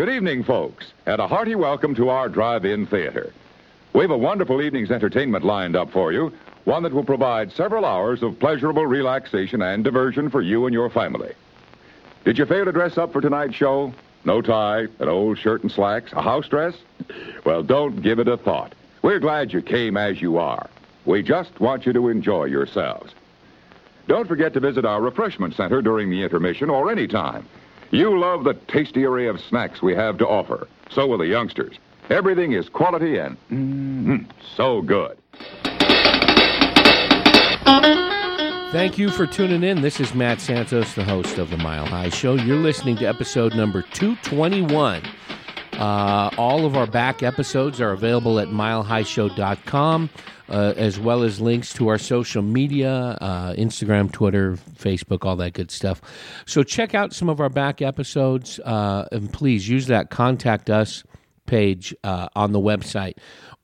Good evening, folks, and a hearty welcome to our drive-in theater. We have a wonderful evening's entertainment lined up for you, one that will provide several hours of pleasurable relaxation and diversion for you and your family. Did you fail to dress up for tonight's show? No tie, an old shirt and slacks, a house dress? Well, don't give it a thought. We're glad you came as you are. We just want you to enjoy yourselves. Don't forget to visit our refreshment center during the intermission or any time. You love the tasty array of snacks we have to offer. So will the youngsters. Everything is quality and mm, so good. Thank you for tuning in. This is Matt Santos, the host of the Mile High Show. You're listening to episode number 221. Uh, all of our back episodes are available at milehighshow.com, uh, as well as links to our social media uh, Instagram, Twitter, Facebook, all that good stuff. So check out some of our back episodes, uh, and please use that contact us page uh, on the website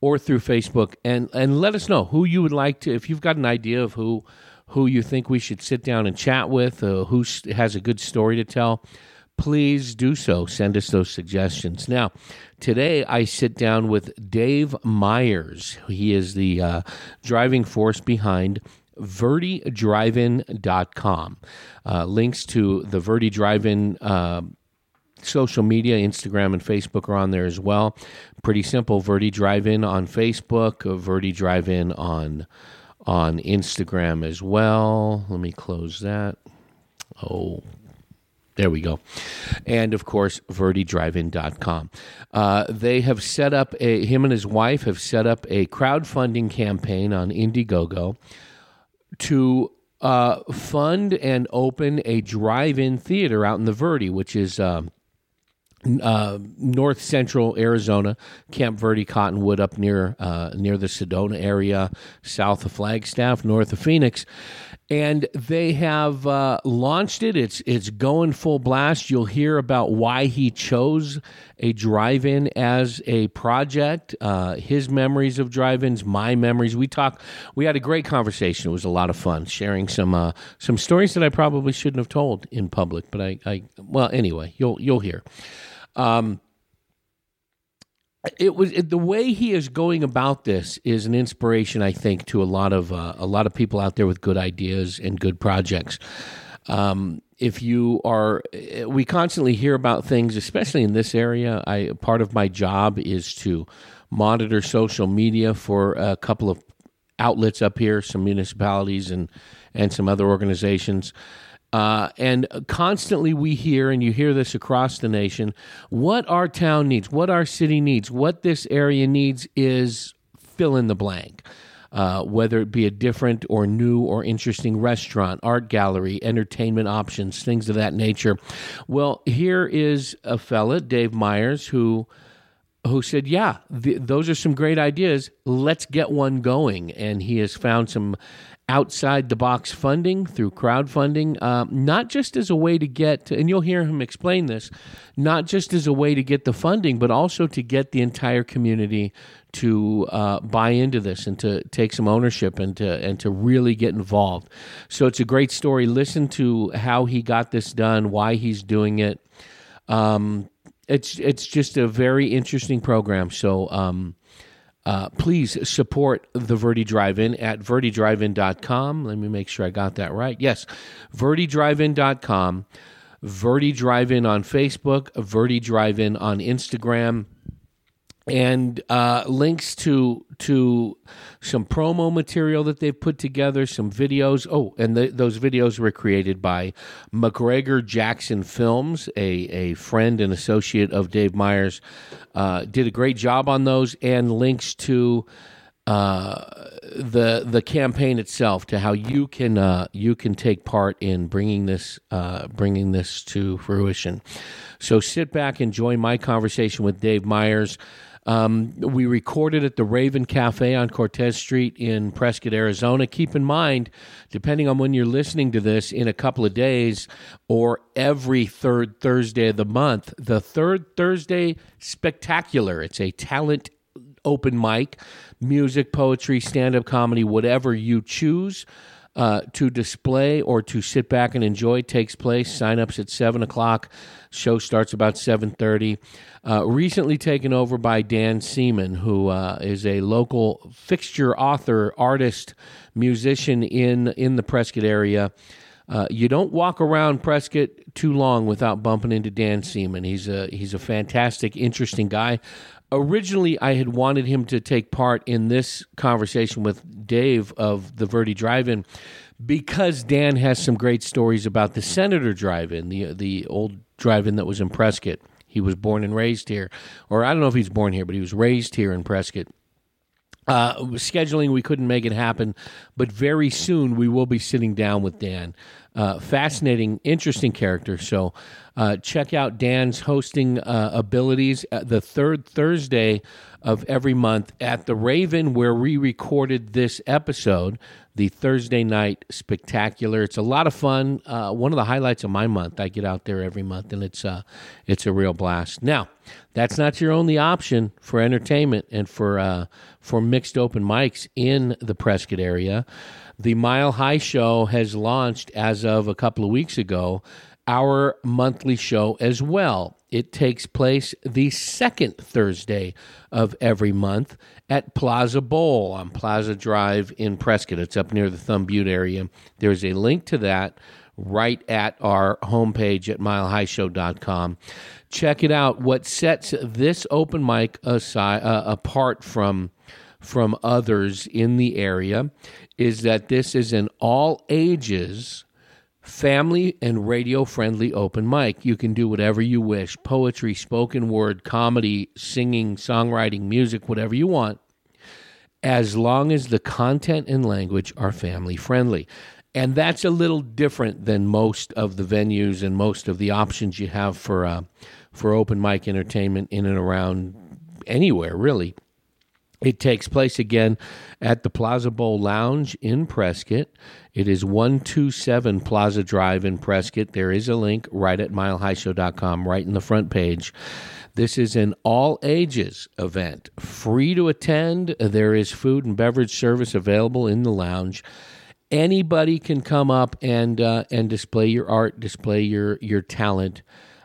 or through Facebook, and, and let us know who you would like to, if you've got an idea of who who you think we should sit down and chat with, uh, who has a good story to tell, please do so. Send us those suggestions. Now, today I sit down with Dave Meyers. He is the uh, driving force behind VerdeDriveIn.com. Uh, links to the Verde Drive-In uh, social media, Instagram and Facebook are on there as well. Pretty simple. Verde Drive-In on Facebook, Verde Drive-In on on Instagram as well. Let me close that. Oh, there we go. And of course, verdedrivein.com. Uh, they have set up a, him and his wife have set up a crowdfunding campaign on Indiegogo to uh, fund and open a drive in theater out in the Verde, which is. Um, uh, north central Arizona, Camp Verde Cottonwood, up near uh, near the Sedona area, south of Flagstaff, north of Phoenix, and they have uh, launched it. It's it's going full blast. You'll hear about why he chose a drive-in as a project, uh, his memories of drive-ins, my memories. We talk. We had a great conversation. It was a lot of fun, sharing some uh, some stories that I probably shouldn't have told in public. But I, I well, anyway, you'll you'll hear. Um, it was it, the way he is going about this is an inspiration, I think, to a lot of uh, a lot of people out there with good ideas and good projects. Um, if you are, we constantly hear about things, especially in this area. I part of my job is to monitor social media for a couple of outlets up here, some municipalities and and some other organizations. Uh, and constantly we hear, and you hear this across the nation, what our town needs, what our city needs, what this area needs is fill in the blank. Uh, whether it be a different or new or interesting restaurant, art gallery, entertainment options, things of that nature. Well, here is a fella, Dave Meyers, who who said, "Yeah, th- those are some great ideas. Let's get one going." And he has found some outside the box funding through crowdfunding, uh, not just as a way to get, and you'll hear him explain this, not just as a way to get the funding, but also to get the entire community to uh, buy into this and to take some ownership and to and to really get involved. So it's a great story. Listen to how he got this done, why he's doing it. Um, it's it's just a very interesting program. So. Um, uh, please support the Verde Drive-In at verdedrivein.com. Let me make sure I got that right. Yes, verdedrivein.com, Verde Drive-In on Facebook, Verde Drive-In on Instagram and uh, links to to some promo material that they've put together, some videos. Oh, and the, those videos were created by MacGregor Jackson Films, a a friend and associate of Dave Meyers. Uh, did a great job on those, and links to. Uh, the the campaign itself to how you can uh, you can take part in bringing this uh, bringing this to fruition. So sit back and join my conversation with Dave Meyers. Um, we recorded at the Raven Cafe on Cortez Street in Prescott, Arizona. Keep in mind, depending on when you're listening to this, in a couple of days or every third Thursday of the month, the third Thursday spectacular. It's a talent open mic, music, poetry, stand up comedy, whatever you choose. Uh, to display or to sit back and enjoy takes place. Sign-ups at 7 o'clock. Show starts about 7.30. Uh, recently taken over by Dan Seaman, who uh, is a local fixture author, artist, musician in, in the Prescott area. Uh, you don't walk around Prescott too long without bumping into Dan Seaman. He's a he's a fantastic, interesting guy. Originally, I had wanted him to take part in this conversation with Dave of the Verde Drive-In because Dan has some great stories about the Senator Drive-In, the the old drive-in that was in Prescott. He was born and raised here, or I don't know if he's born here, but he was raised here in Prescott. Uh, scheduling, we couldn't make it happen, but very soon we will be sitting down with Dan. Uh, fascinating, interesting character. So uh, check out Dan's hosting uh, abilities the third Thursday of every month at the Raven, where we recorded this episode, the Thursday night spectacular. It's a lot of fun. Uh, one of the highlights of my month. I get out there every month, and it's uh, it's a real blast. Now, that's not your only option for entertainment and for uh, for mixed open mics in the Prescott area. The Mile High Show has launched as of a couple of weeks ago our monthly show as well. It takes place the second Thursday of every month at Plaza Bowl on Plaza Drive in Prescott. It's up near the Thumb Butte area. There's a link to that right at our homepage at milehighshow.com. Check it out. What sets this open mic aside, uh, apart from from others in the area is that this is an all ages family and radio friendly open mic. You can do whatever you wish poetry, spoken word, comedy, singing, songwriting, music, whatever you want, as long as the content and language are family friendly. And that's a little different than most of the venues and most of the options you have for, uh, for open mic entertainment in and around anywhere, really. It takes place again at the Plaza Bowl Lounge in Prescott. It is 127 Plaza Drive in Prescott. There is a link right at milehighshow.com, right in the front page. This is an all ages event, free to attend. There is food and beverage service available in the lounge. Anybody can come up and uh, and display your art, display your your talent.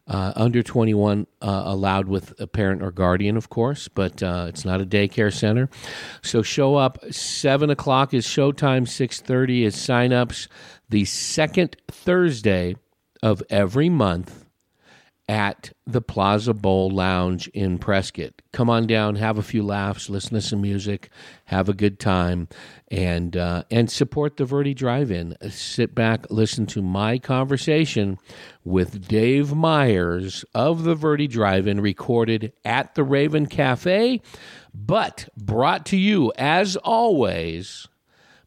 Uh, under 21 uh, allowed with a parent or guardian, of course, but uh, it's not a daycare center. So show up. Seven o'clock is showtime. Six thirty is signups. The second Thursday of every month at the Plaza Bowl Lounge in Prescott. Come on down, have a few laughs, listen to some music, have a good time, and uh, and support the Verde Drive-In. Sit back, listen to my conversation with Dave Meyers of the Verde Drive-In, recorded at the Raven Cafe, but brought to you as always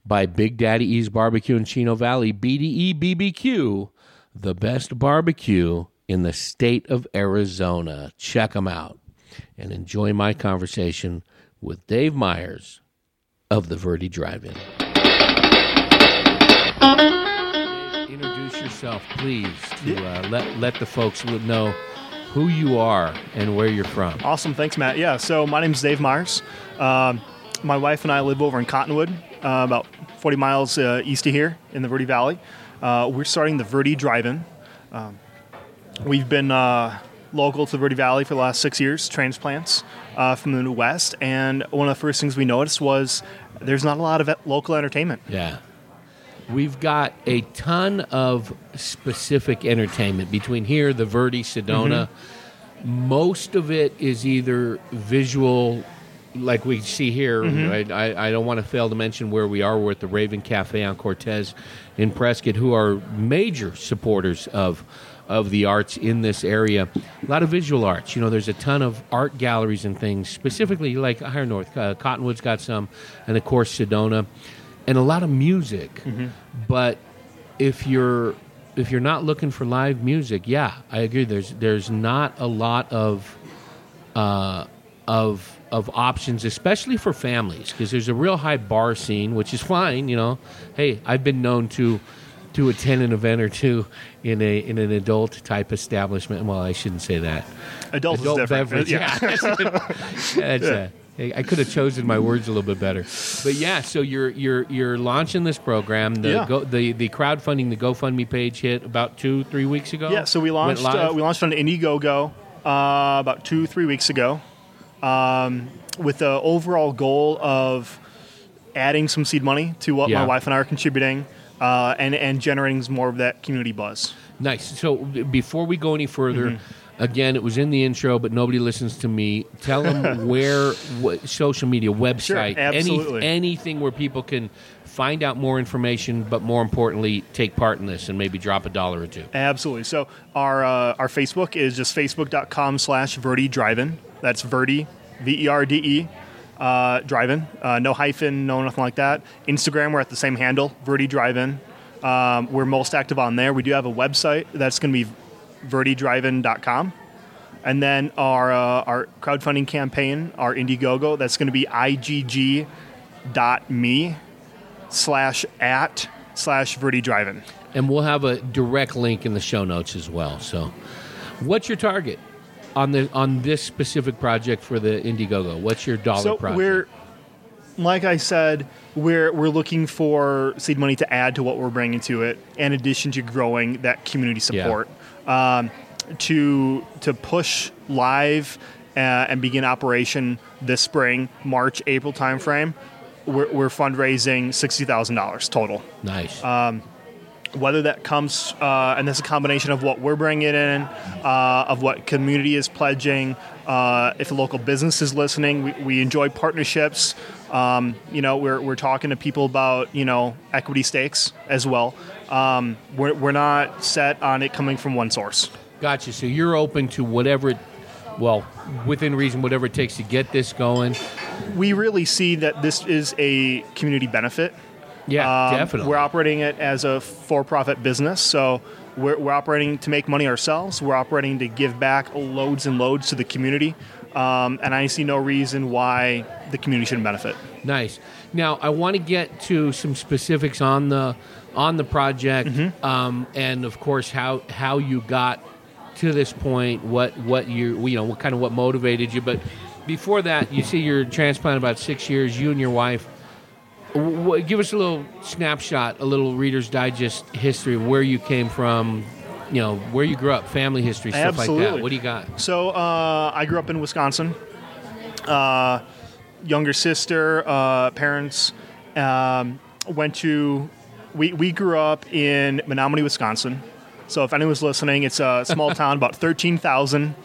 by Big Daddy E's Barbecue in Chino Valley, BDE BBQ, the best barbecue in the state of Arizona. Check them out and enjoy my conversation with Dave Meyers of the Verde Drive In. Introduce yourself, please, to uh, let, let the folks know who you are and where you're from. Awesome. Thanks, Matt. Yeah, so my name is Dave Meyers. Um, my wife and I live over in Cottonwood, uh, about 40 miles uh, east of here in the Verde Valley. Uh, we're starting the Verde Drive In. Um, We've been uh, local to the Verde Valley for the last six years, transplants uh, from the Midwest, and one of the first things we noticed was there's not a lot of local entertainment. Yeah. We've got a ton of specific entertainment between here, the Verde, Sedona. Mm-hmm. Most of it is either visual, like we see here. Mm-hmm. I, I, don't want to fail to mention where we are. We're at the Raven Cafe on Cortez in Prescott, who are major supporters of of the arts in this area. A lot of visual arts. You know, there's a ton of art galleries and things, specifically like Higher North. Uh, Cottonwood's got some, and of course Sedona, and a lot of music. Mm-hmm. But if you're if you're not looking for live music, yeah, I agree. There's there's not a lot of uh, of of options, especially for families, because there's a real high bar scene, which is fine. You know, hey, I've been known to to attend an event or two in a in an adult type establishment. Well, I shouldn't say that. Adult, adult beverage. Yeah, that's, a, Hey, I could have chosen my words a little bit better, but yeah. So you're you're you're launching this program. The Yeah. go, the the crowdfunding, the GoFundMe page hit about two three weeks ago. Yeah, so we launched uh, we launched on Indiegogo uh, about two three weeks ago, um, with the overall goal of adding some seed money to what Yeah. my wife and I are contributing, uh, and and generating more of that community buzz. Nice. So before we go any further, Mm-hmm. again, it was in the intro, but nobody listens to me. Tell them where, what, social media, website, absolutely. any, anything where people can find out more information, but more importantly, take part in this and maybe drop a dollar or two. Absolutely. So our uh, our Facebook is just facebook.com slash Verde Drive-In. That's Verde, V E R D E, uh, Drive-In. Uh, no hyphen, no nothing like that. Instagram, we're at the same handle, Verde Drive-In. Um, we're most active on there. We do have a website that's going to be verdedrivein.com. And then our uh, our crowdfunding campaign, our Indiegogo, that's going to be igg.me slash at slash Verde. And we'll have a direct link in the show notes as well. So, what's your target on the on this specific project for the Indiegogo? What's your dollar so project? we're like i said we're we're looking for seed money to add to what we're bringing to it in addition to growing that community support um, to to push live uh, and begin operation this spring march april timeframe we're, we're fundraising $60000 total nice. uh, whether that comes uh, and that's a combination of what we're bringing in uh, of what community is pledging uh, if a local business is listening we, we enjoy partnerships um, you know we're, we're talking to people about you know equity stakes as well um, we're, we're not set on it coming from one source Gotcha. So you're open to whatever, it, well, within reason, whatever it takes to get this going. we really see that this is a community benefit Yeah, Um, definitely. We're operating it as a for-profit business, so we're, we're operating to make money ourselves. We're operating to give back loads and loads to the community, um, and I see no reason why the community shouldn't benefit. nice. Now, I want to get to some specifics on the on the project, Mm-hmm. um, and of course how how you got to this point. What what you you know what kind of what motivated you, but. Before that, you see you're transplanted about six years. You and your wife. W- give us a little snapshot, a little Reader's Digest history of where you came from, you know, where you grew up, family history, stuff like that. What do you got? So uh, I grew up in Wisconsin. Uh, younger sister, uh, parents um, went to. We, we grew up in Menomonie, Wisconsin. So if anyone's listening, it's a small town, about thirteen thousand.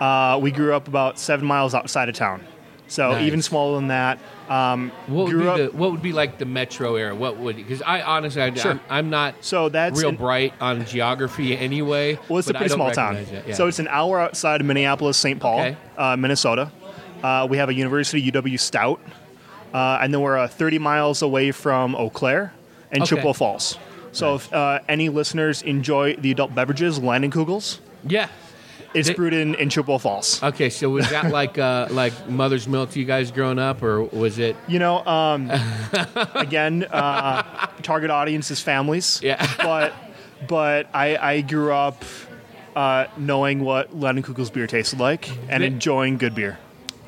Uh, we grew up about seven miles outside of town. So Nice. even smaller than that. Um, What would, be up. the, what would be like the metro area? What would because I honestly I, Sure. I'm not so that's real an- bright on geography anyway. Well, it's a pretty small town. it, yeah. So it's an hour outside of Minneapolis, St. Paul, Okay. uh, Minnesota. Uh, we have a university, UW Stout, uh, and then we're uh, 30 miles away from Eau Claire and Okay. Chippewa Falls. So if uh, any listeners enjoy the adult beverages, Leinenkugels, yeah. It's brewed in, in Chippewa Falls. Okay, so was that like uh, like mother's milk to you guys growing up, or was it? You know, um, again, uh, target audience is families. Yeah. But but I, I grew up uh, knowing what Kugel's beer tasted like and enjoying good beer.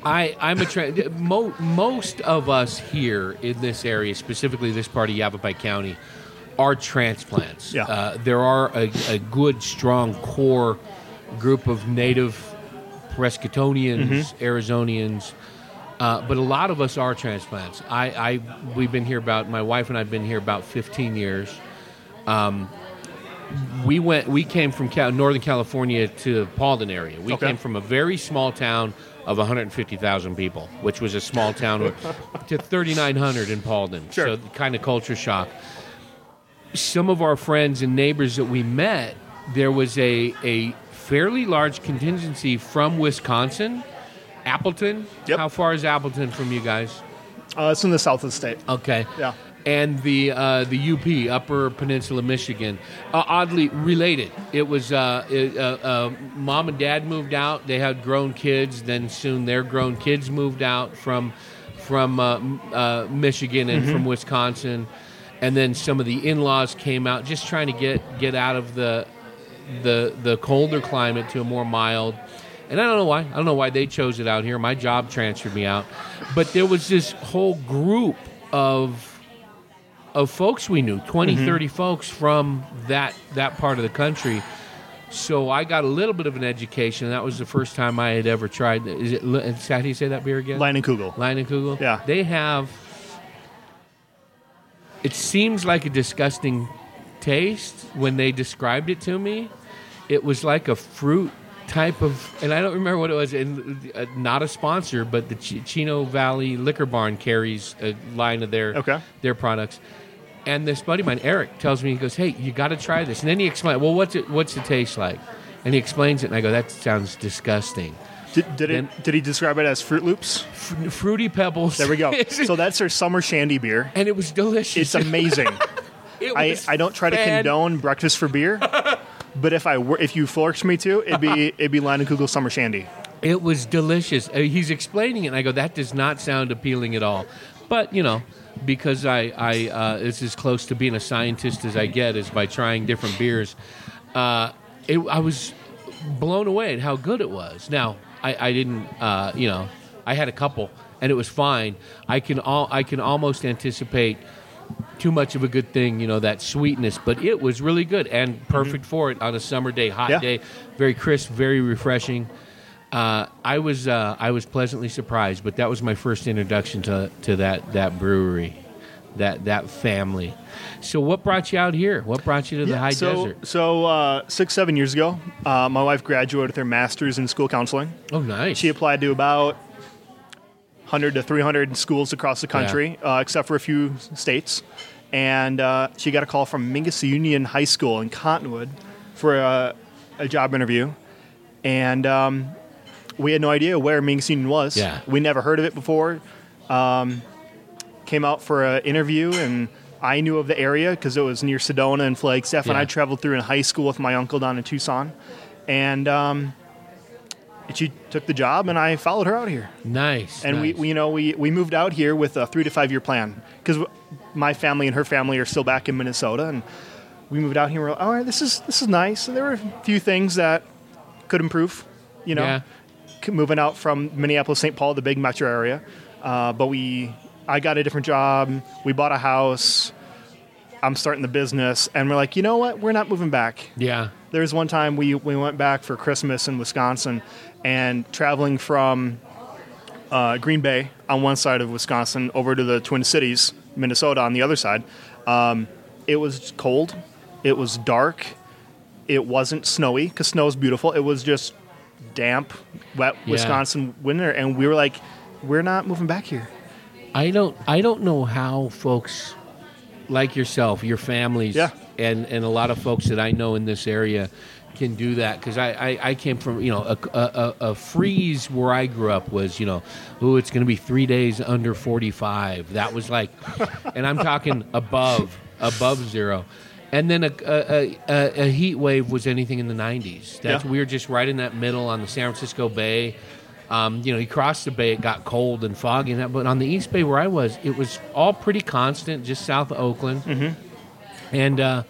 I I'm a tra- mo- most of us here in this area, specifically this part of Yavapai County, are transplants. Yeah. Uh, there are a, a good, strong core group of native Prescottonians, Arizonians, uh, but a lot of us are transplants. I, I we've been here about my wife and I've been here about 15 years. Um, we went we came from Cal- Northern California to Paulden area. We Okay. came from a very small town of 150,000 people, which was a small town to 3,900 in Paulden. Sure. So kind of culture shock. Some of our friends and neighbors that we met, there was a a fairly large contingency from Wisconsin, Appleton. Yep. How far is Appleton from you guys? Uh, it's in the south of the state. Okay. Yeah. And the uh, the UP, Upper Peninsula, Michigan, uh, oddly related. It was uh, it, uh, uh, mom and dad moved out. They had grown kids. Then soon their grown kids moved out from from uh, uh, Michigan and from Wisconsin. And then some of the in-laws came out, just trying to get get out of the the the colder climate to a more mild. And I don't know why. I don't know why they chose it out here. My job transferred me out, but there was this whole group of of folks we knew 20 mm-hmm. 30 folks from that that part of the country so i got a little bit of an education that was the first time i had ever tried is it how do you say that beer again Line and Kugel. Line and Leinenkugel. Yeah. They have. It seems like a disgusting taste when they described it to me. It was like a fruit type of, and I don't remember what it was. And uh, not a sponsor, but the Ch- Chino Valley Liquor Barn carries a line of their Okay. their products. And this buddy of mine, Eric, tells me he goes, "Hey, you got to try this." And then he explains, "Well, what's it? What's it taste like?" And he explains it, and I go, "That sounds disgusting." Did, did, Then- it, did he describe it as Fruit Loops? F- fruity pebbles. There we go. so that's their summer shandy beer. and it was delicious. It's amazing. It I, was I don't try to condone breakfast for beer, but if I were, if you forced me to, it'd be it'd be Leinenkugel Summer Shandy. It was delicious. Uh, he's explaining it, and I go, "That does not sound appealing at all." But you know, because I, I uh, it's as close to being a scientist as I get is by trying different beers. Uh, it, I was blown away at how good it was. Now, I, I didn't, uh, you know, I had a couple, and it was fine. I can all, I can almost anticipate too much of a good thing, you know, that sweetness, but it was really good and perfect for it on a summer day, hot Yeah. day, very crisp, very refreshing. Uh, I was uh, I was pleasantly surprised, but that was my first introduction to, to that that brewery, that that family. So, what brought you out here? What brought you to the high so, desert? So uh, six seven years ago, uh, my wife graduated with her master's in school counseling. Oh, nice. She applied to about 100 to 300 schools across the country, uh, except for a few states. And uh, she got a call from Mingus Union High School in Cottonwood for a, a job interview. And um, we had no idea where Mingus Union was. Yeah. We never heard of it before. Um, came out for an interview, and I knew of the area because it was near Sedona and Flagstaff. And I traveled through in high school with my uncle down in Tucson. And um, she took the job, and I followed her out here. nice. And we, nice. we, you know, we, we moved out here with a three to five year plan because my family and her family are still back in Minnesota, and we moved out here. We're like, all right, this is this is nice. And there were a few things that could improve, you know, Yeah. moving out from Minneapolis, St. Paul, the big metro area. Uh, but we, I got a different job. We bought a house. I'm starting the business, and we're like, you know what? We're not moving back. yeah. There was one time we, we went back for Christmas in Wisconsin and traveling from uh, Green Bay on one side of Wisconsin over to the Twin Cities, Minnesota on the other side. Um, it was cold. It was dark. It wasn't snowy because snow is beautiful. It was just damp, wet Yeah. Wisconsin winter. And we were like, we're not moving back here. I don't I don't know how folks like yourself, your families, Yeah. And and a lot of folks that I know in this area can do that because I, I, I came from you know a, a, a freeze where I grew up was you know oh it's going to be three days under forty five that was like and I'm talking above above zero. And then a, a, a, a heat wave was anything in the 90s. That's Yeah. we were just right in that middle on the San Francisco Bay. Um, you know, you crossed the bay, it got cold and foggy, and that, but on the East Bay where I was, it was all pretty constant, just south of Oakland. Mm-hmm. And uh,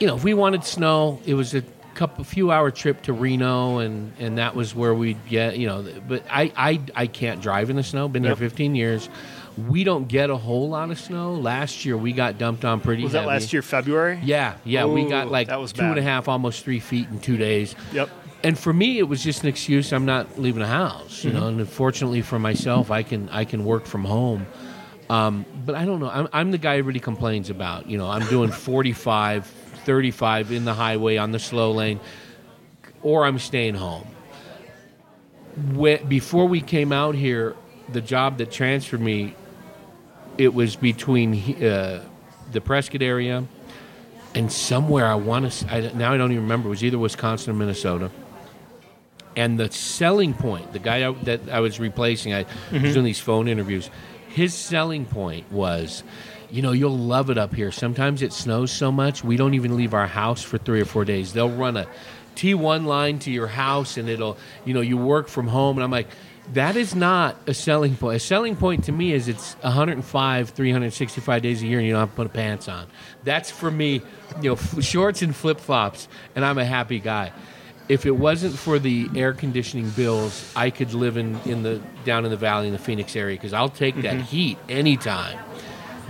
you know, if we wanted snow, it was a couple, few hour trip to Reno, and and that was where we'd get. You know, but I I, I can't drive in the snow. Been there Yep. 15 years. We don't get a whole lot of snow. Last year we got dumped on pretty. Was that last year, February? Yeah, yeah, we got like that was two and a half, almost three feet in two days. Yep. And for me, it was just an excuse. I'm not leaving the house, you know. And fortunately for myself, I can I can work from home. Um, but I don't know. I'm, I'm the guy everybody complains about. You know, I'm doing 45, 35 in the highway on the slow lane, or I'm staying home. When, before we came out here, the job that transferred me, it was between uh, the Prescott area and somewhere I want to. I, now I don't even remember. It was either Wisconsin or Minnesota. And the selling point, the guy I, that I was replacing, I was doing these phone interviews. His selling point was, you know, you'll love it up here. Sometimes it snows so much we don't even leave our house for three or four days. They'll run a T1 line to your house, and it'll, you know, you work from home. And I'm like, that is not a selling point. A selling point to me is it's 105, 365 days a year, and you don't have to put pants on. That's for me, you know, shorts and flip flops, and I'm a happy guy. If it wasn't for the air conditioning bills, I could live in, in the down in the valley in the Phoenix area because I'll take that mm-hmm. heat anytime.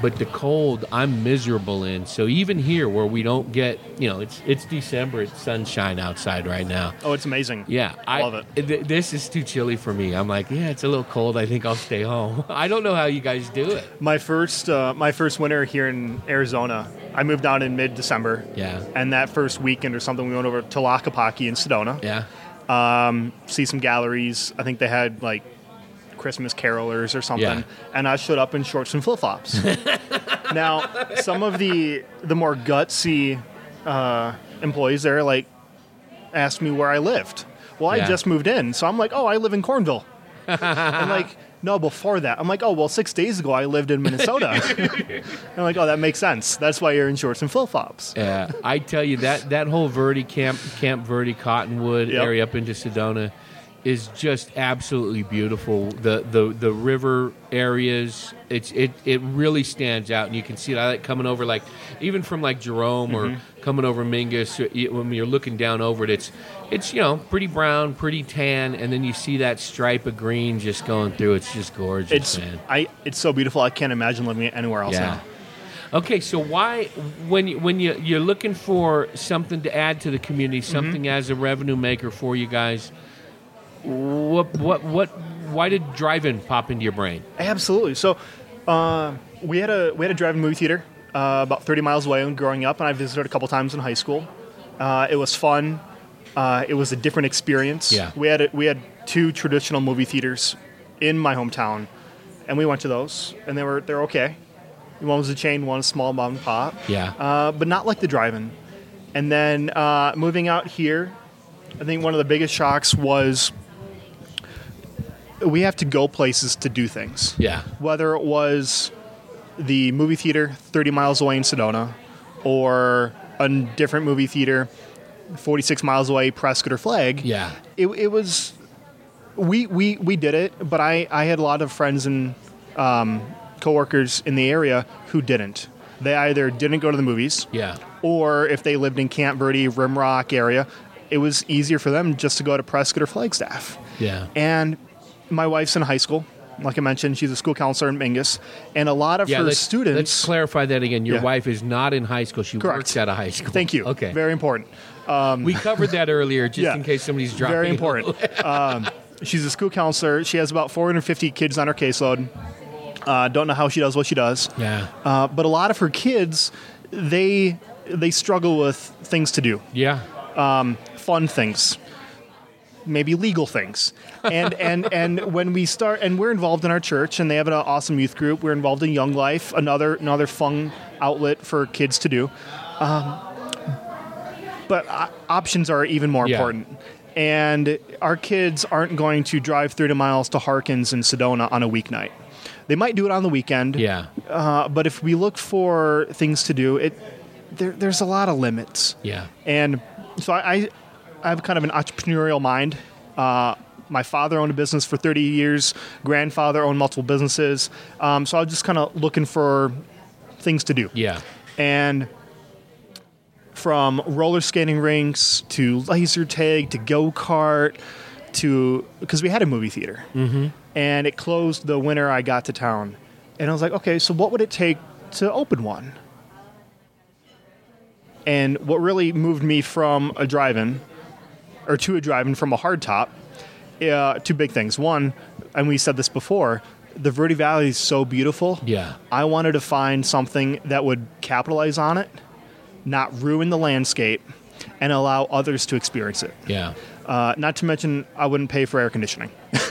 But the cold, I'm miserable in. So even here, where we don't get, you know, it's it's December, it's sunshine outside right now. Oh, it's amazing. Yeah, I Love it. th- this is too chilly for me. I'm like, yeah, it's a little cold. I think I'll stay home. I don't know how you guys do it. My first uh, my first winter here in Arizona, I moved down in mid December. Yeah. And that first weekend or something, we went over to Tlaquepaque in Sedona. Yeah, Um, see some galleries. I think they had like Christmas carolers or something. Yeah. And I showed up in shorts and flip flops. now, some of the the more gutsy uh, employees there like asked me where I lived. Well, I just moved in, so I'm like, oh, I live in Cornville. I'm like, no, before that. I'm like, oh, well, six days ago I lived in Minnesota. I'm like, oh, that makes sense. That's why you're in shorts and flip flops. yeah. I tell you that that whole Verde Camp Camp Verde Cottonwood Yep. area up into Sedona is just absolutely beautiful. The the the river areas, it's it it really stands out, and you can see it. I like coming over like even from like Jerome or coming over Mingus when you're looking down over it. It's it's you know pretty brown, pretty tan, and then you see that stripe of green just going through. It's just gorgeous, It's man. I it's so beautiful. I can't imagine living anywhere else Yeah. now. Okay, so why when you, when you you're looking for something to add to the community, Mm-hmm. something as a revenue maker for you guys, what what what why did drive-in pop into your brain? Absolutely. So, uh, we had a we had a drive-in movie theater uh, about 30 miles away when growing up, and I visited a couple times in high school. Uh, it was fun. Uh, it was a different experience. Yeah. We had a, we had two traditional movie theaters in my hometown, and we went to those, and they were they're okay. One was a chain, one was a small mom and pop. Yeah. Uh, but not like the drive-in. And then uh, moving out here, I think one of the biggest shocks was we have to go places to do things Yeah, whether it was the movie theater 30 miles away in Sedona or a different movie theater 46 miles away, Prescott or Flag. yeah, It, it was, we, we, we did it, but I, I had a lot of friends and um, coworkers in the area who didn't. They either didn't go to the movies yeah, or if they lived in Camp Verde, Rimrock area, it was easier for them just to go to Prescott or Flagstaff. yeah. And my wife's in high school. Like I mentioned, she's a school counselor in Mingus, and a lot of Yeah, her let's, students. Let's clarify that again. Your Yeah. wife is not in high school; she Correct. works at a high school. Thank you. Okay, Very important. we covered that earlier, just Yeah. in case somebody's dropping. Very important. um, she's a school counselor. She has about 450 kids on her caseload. Uh, don't know how she does what she does. Yeah, Uh, but a lot of her kids, they they struggle with things to do, yeah, fun things, maybe legal things. And and and when we start, and we're involved in our church, and they have an awesome youth group. We're involved in Young Life, another another fun outlet for kids to do. Um, but uh, options are even more Yeah. important. And our kids aren't going to drive 30 miles to Harkins in Sedona on a weeknight. They might do it on the weekend. yeah, Uh, but if we look for things to do, it there, there's a lot of limits. yeah, And so I, I, I have kind of an entrepreneurial mind. Uh, my father owned a business for 30 years. Grandfather owned multiple businesses. Um, so I was just kind of looking for things to do. yeah. And from roller skating rinks to laser tag to go kart to because we had a movie theater mm-hmm. and it closed the winter I got to town, and I was like, okay, so what would it take to open one? And what really moved me from a drive-in or to a drive-in from a hardtop, uh, two big things. One, and we said this before, the Verde Valley is so beautiful. Yeah. I wanted to find something that would capitalize on it, not ruin the landscape, and allow others to experience it. Yeah. Uh, not to mention, I wouldn't pay for air conditioning.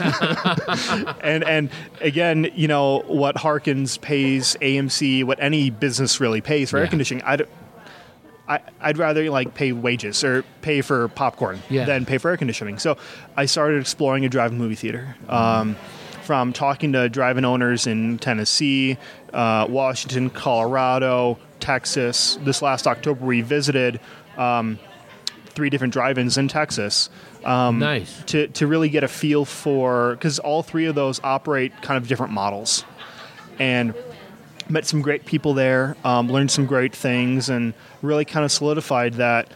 and and again, you know what Harkins pays AMC, what any business really pays for air conditioning. I'd I, I'd rather like pay wages or pay for popcorn Yeah. than pay for air conditioning. So I started exploring a drive-in movie theater. Um, from talking to drive-in owners in Tennessee, uh, Washington, Colorado, Texas. This last October, we visited um, three different drive-ins in Texas nice. to, to really get a feel for because all three of those operate kind of different models and met some great people there um, learned some great things and really kind of solidified that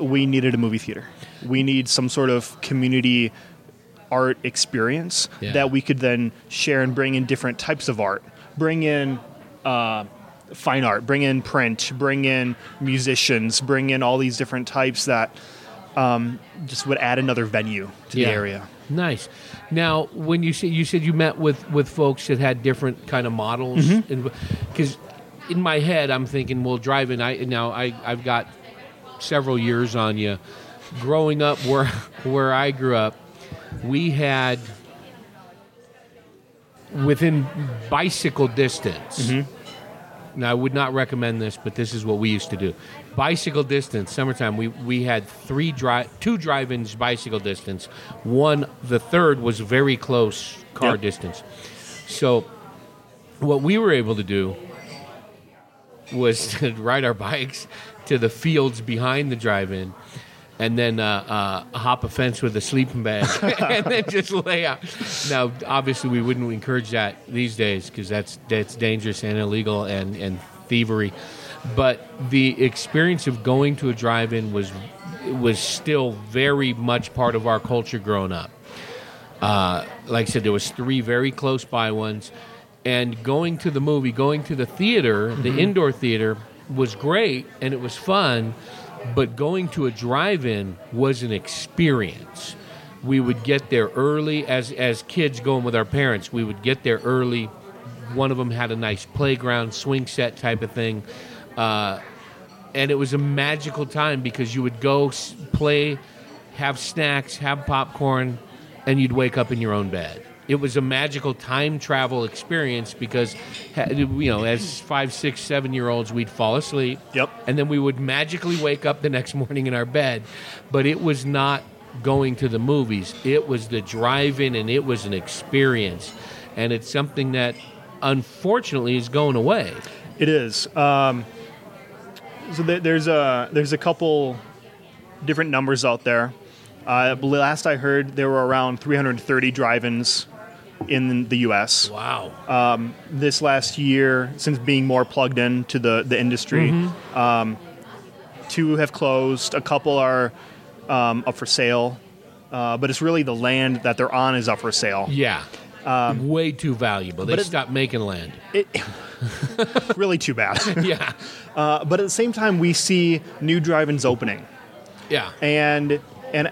we needed a movie theater We need some sort of community art experience Yeah. that we could then share and bring in different types of art. Bring in uh, fine art, bring in print, bring in musicians, bring in all these different types that um, just would add another venue to Yeah. the area. Nice. Now, when you said you said you met with with folks that had different kind of models, Mm-hmm. In my head I'm thinking, well, driving. I now I I've got several years on you. Growing up where where I grew up, we had within bicycle distance. Mm-hmm. Now, I would not recommend this, but this is what we used to do. Bicycle distance, summertime. We we had three drive, two drive-ins bicycle distance. One, the third was very close car Yep. distance. So, what we were able to do was to ride our bikes to the fields behind the drive-in, and then uh, uh, hop a fence with a sleeping bag, and then just lay out. Now, obviously, we wouldn't encourage that these days because that's that's dangerous and illegal and and thievery. But the experience of going to a drive-in was was still very much part of our culture growing up uh, like I said, there was three very close by ones, and going to the movie, going to the theater, the indoor theater was great and it was fun, but going to a drive-in was an experience. We would get there early as as kids going with our parents. We would get there early. One of them had a nice playground, swing set type of thing. Uh, and it was a magical time because you would go s- play, have snacks, have popcorn, and you'd wake up in your own bed. It was a magical time travel experience because, you know, as five, six, seven year olds, we'd fall asleep. Yep. And then we would magically wake up the next morning in our bed. But it was not going to the movies, it was the drive in and it was an experience. And it's something that unfortunately is going away. It is. Um, so there, there's a there's a couple different numbers out there. Uh, last I heard, there were around 330 drive-ins in the U.S. Wow. This last year, since being more plugged into the the industry, um, two have closed. A couple are um, up for sale, uh, but it's really the land that they're on is up for sale. Yeah. Way too valuable. They Um, stopped making land. It, really too bad. yeah. Uh, but at the same time, we see new drive-ins opening, Yeah. and and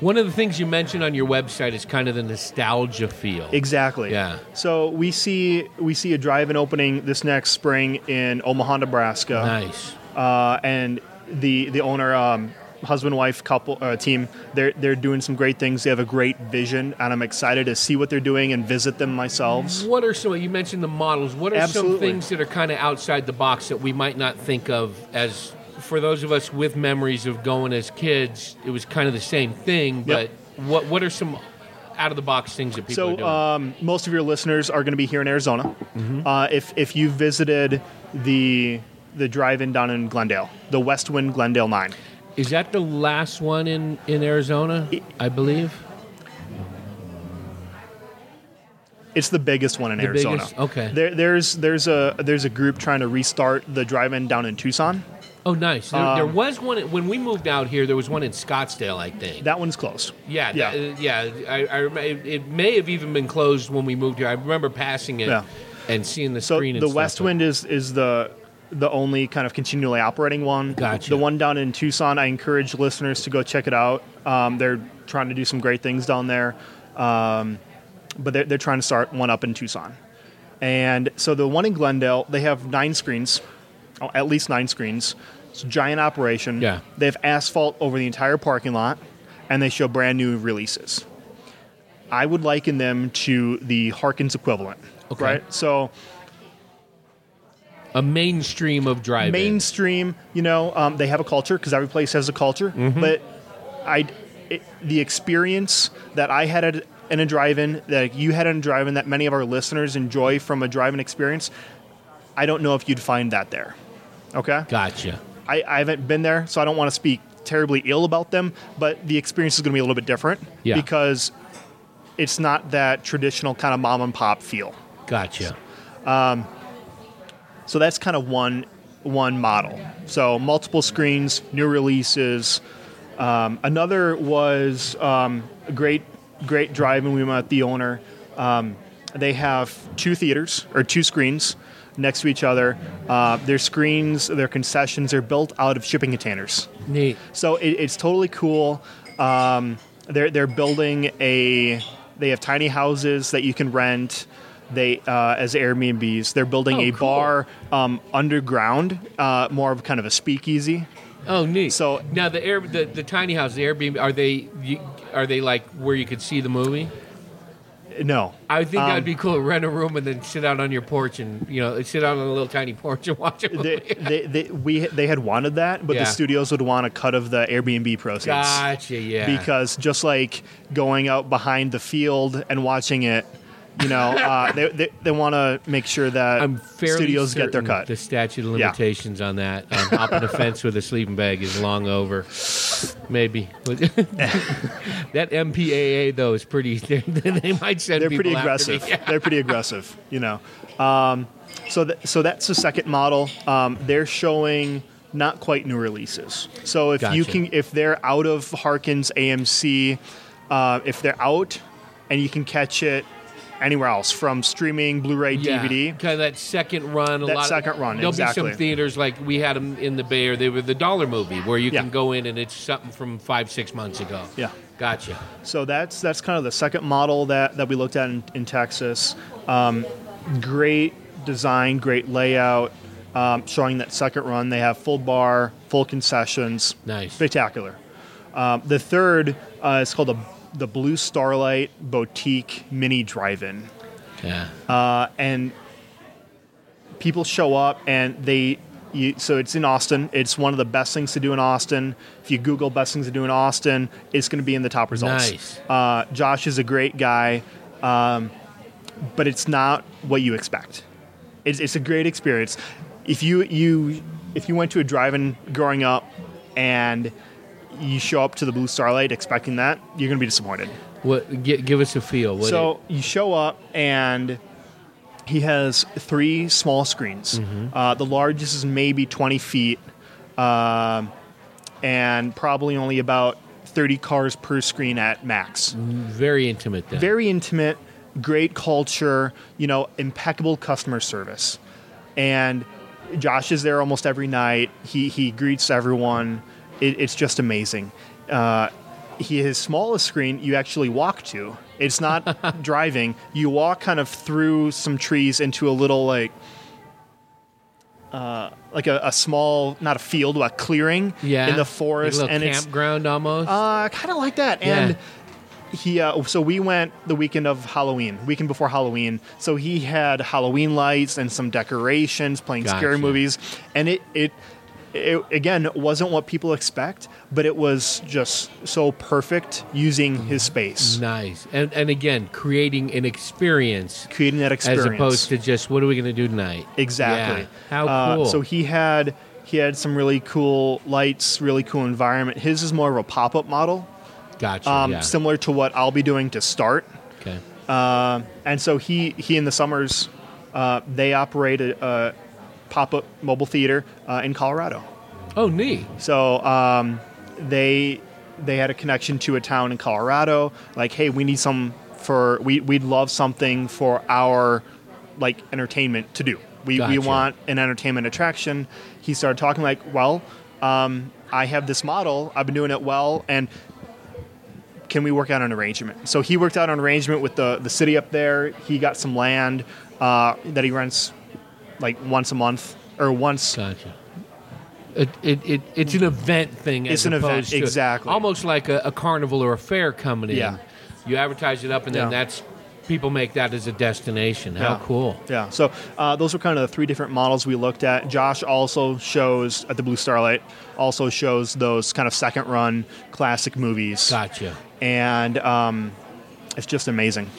One of the things you mentioned on your website is kind of the nostalgia feel. Exactly. Yeah. So we see we see a drive-in opening this next spring in Omaha, Nebraska, Nice. uh, and the the owner, um, husband wife couple uh, team, they're they're doing some great things. They have a great vision, and I'm excited to see what they're doing and visit them myself. What are some? You mentioned the models. What are Absolutely. some things that are kind of outside the box that we might not think of as, for those of us with memories of going as kids, it was kind of the same thing. But what what are some out of the box things that people are So um, most of your listeners are going to be here in Arizona. Mm-hmm. Uh, if if you visited the the drive-in down in Glendale, the Westwind Glendale Nine. is that the last one in in Arizona? I believe. It's the biggest one in The Arizona. biggest? Okay. There, there's there's a there's a group trying to restart the drive-in down in Tucson. Oh, nice. There, there Um, was one when we moved out here. There was one in Scottsdale, I think. That one's closed. Yeah, Yeah. yeah, yeah. I, I it, it may have even been closed when we moved here. I remember passing it Yeah. and seeing the So screen. the stuff, Westwind is is the the only kind of continually operating one. Gotcha. The one down in Tucson, I encourage listeners to go check it out. Um, they're trying to do some great things down there, um, but they're, they're trying to start one up in Tucson. And so the one in Glendale, they have nine screens, at least nine screens. It's a giant operation. Yeah. They have asphalt over the entire parking lot, and they show brand new releases. I would liken them to the Harkins equivalent. Okay. Right? So a mainstream of driving. mainstream, you know, um, they have a culture because every place has a culture. Mm-hmm. But I, it, the experience that I had at, in a drive-in, that you had in a drive-in, that many of our listeners enjoy from a drive-in experience, I don't know if you'd find that there. Okay, Gotcha. I, I haven't been there, so I don't want to speak terribly ill about them. But the experience is going to be a little bit different Yeah. because it's not that traditional kind of mom and pop feel. Gotcha. So that's kind of one one model. So multiple screens, new releases, Um, another was um, a great, great drive-in. We met the owner. Um, they have two theaters or two screens next to each other. Uh, their screens, their concessions are built out of shipping containers. Neat. So it, it's totally cool. Um, they're they're building a. They have tiny houses that you can rent. They uh, as Airbnbs. They're building Oh, a cool. bar um, underground, uh, more of kind of a speakeasy. Oh, neat. So- now the air, the, the tiny house, the Airbnb, are they you, are they like where you could see the movie? No, I think Um, that'd be cool. To rent a room and then sit out on your porch and you know sit out on a little tiny porch and watch it. they, they, they, we they had wanted that, but Yeah. the studios would want a cut of the Airbnb proceeds. gotcha. Yeah. Because just like going out behind the field and watching it, you know, uh, they, they, they want to make sure that I'm fairly studios get their cut. The statute of Yeah. limitations on that on hopping a fence with a sleeping bag is long over. Maybe that MPAA though is pretty. They might send they're people pretty after me. aggressive. They're pretty aggressive, you know. Um, so, th- so that's the second model. Um, they're showing not quite new releases. So if you can, if they're out of Harkins AMC, uh, if they're out, and you can catch it anywhere else from streaming, Blu-ray, Yeah, DVD. kind of that second run. A That lot second run, There'll be some theaters like we had them in the Bay, or they were the dollar movie where you Yeah. can go in and it's something from five, six months ago. Yeah. Gotcha. So that's that's kind of the second model that, that we looked at in, in Texas. Um, great design, great layout. Um, showing that second run, they have full bar, full concessions. Nice. spectacular. Um, the third uh, is called the the Blue Starlite Boutique Mini Drive-In, Yeah. uh, and people show up and they. You, so it's in Austin. It's one of the best things to do in Austin. If you Google best things to do in Austin, it's going to be in the top results. Nice. Uh, Josh is a great guy, um, but it's not what you expect. It's, it's a great experience. If you you if you went to a drive-in growing up and you show up to the Blue Starlite expecting that, you're going to be disappointed. What? Gi- give us a feel. What So you show up and he has three small screens. Mm-hmm. Uh, the largest is maybe 20 feet, um, and probably only about 30 cars per screen at max. very intimate. Then. Very intimate, great culture, you know, impeccable customer service. And Josh is there almost every night. He, he greets everyone. It, it's just amazing. Uh, he, his smallest screen you actually walk to. It's not driving. You walk kind of through some trees into a little like uh, like a, a small not a field, but a clearing yeah. in the Like forest, little and it's campground almost. uh, kind of like that. Yeah. And he, uh, so we went the weekend of Halloween, weekend before Halloween. So he had Halloween lights and some decorations, playing scary movies, and it, it, it again wasn't what people expect, but it was just so perfect using his space, nice. And and again, creating an experience creating that experience as opposed to just what are we going to do tonight? Exactly. Yeah. How Uh, cool. so he had he had some really cool lights, really cool environment. His is more of a pop up model, gotcha. um, yeah. similar to what I'll be doing to start. okay. Uh, and so he he in the summers uh, they operate a, a pop up mobile theater uh, in Colorado. Oh, neat. So um, they they had a connection to a town in Colorado. Like, hey, we need some for we we'd love something for our like entertainment to do. We we want an entertainment attraction. He started talking like, well, um, I have this model. I've been doing it well, and can we work out an arrangement? So he worked out an arrangement with the the city up there. He got some land uh, that he rents like once a month or once Gotcha. It, it, it, it's an event thing. It's an event, to- exactly. Almost like a, a carnival or a fair coming in. Yeah. You advertise it up, and then Yeah. that's people make that as a destination. How Yeah. cool! Yeah. So uh, those were kind of the three different models we looked at. Josh also shows at the Blue Starlite, also shows those kind of second run classic movies, Gotcha. and um, it's just amazing.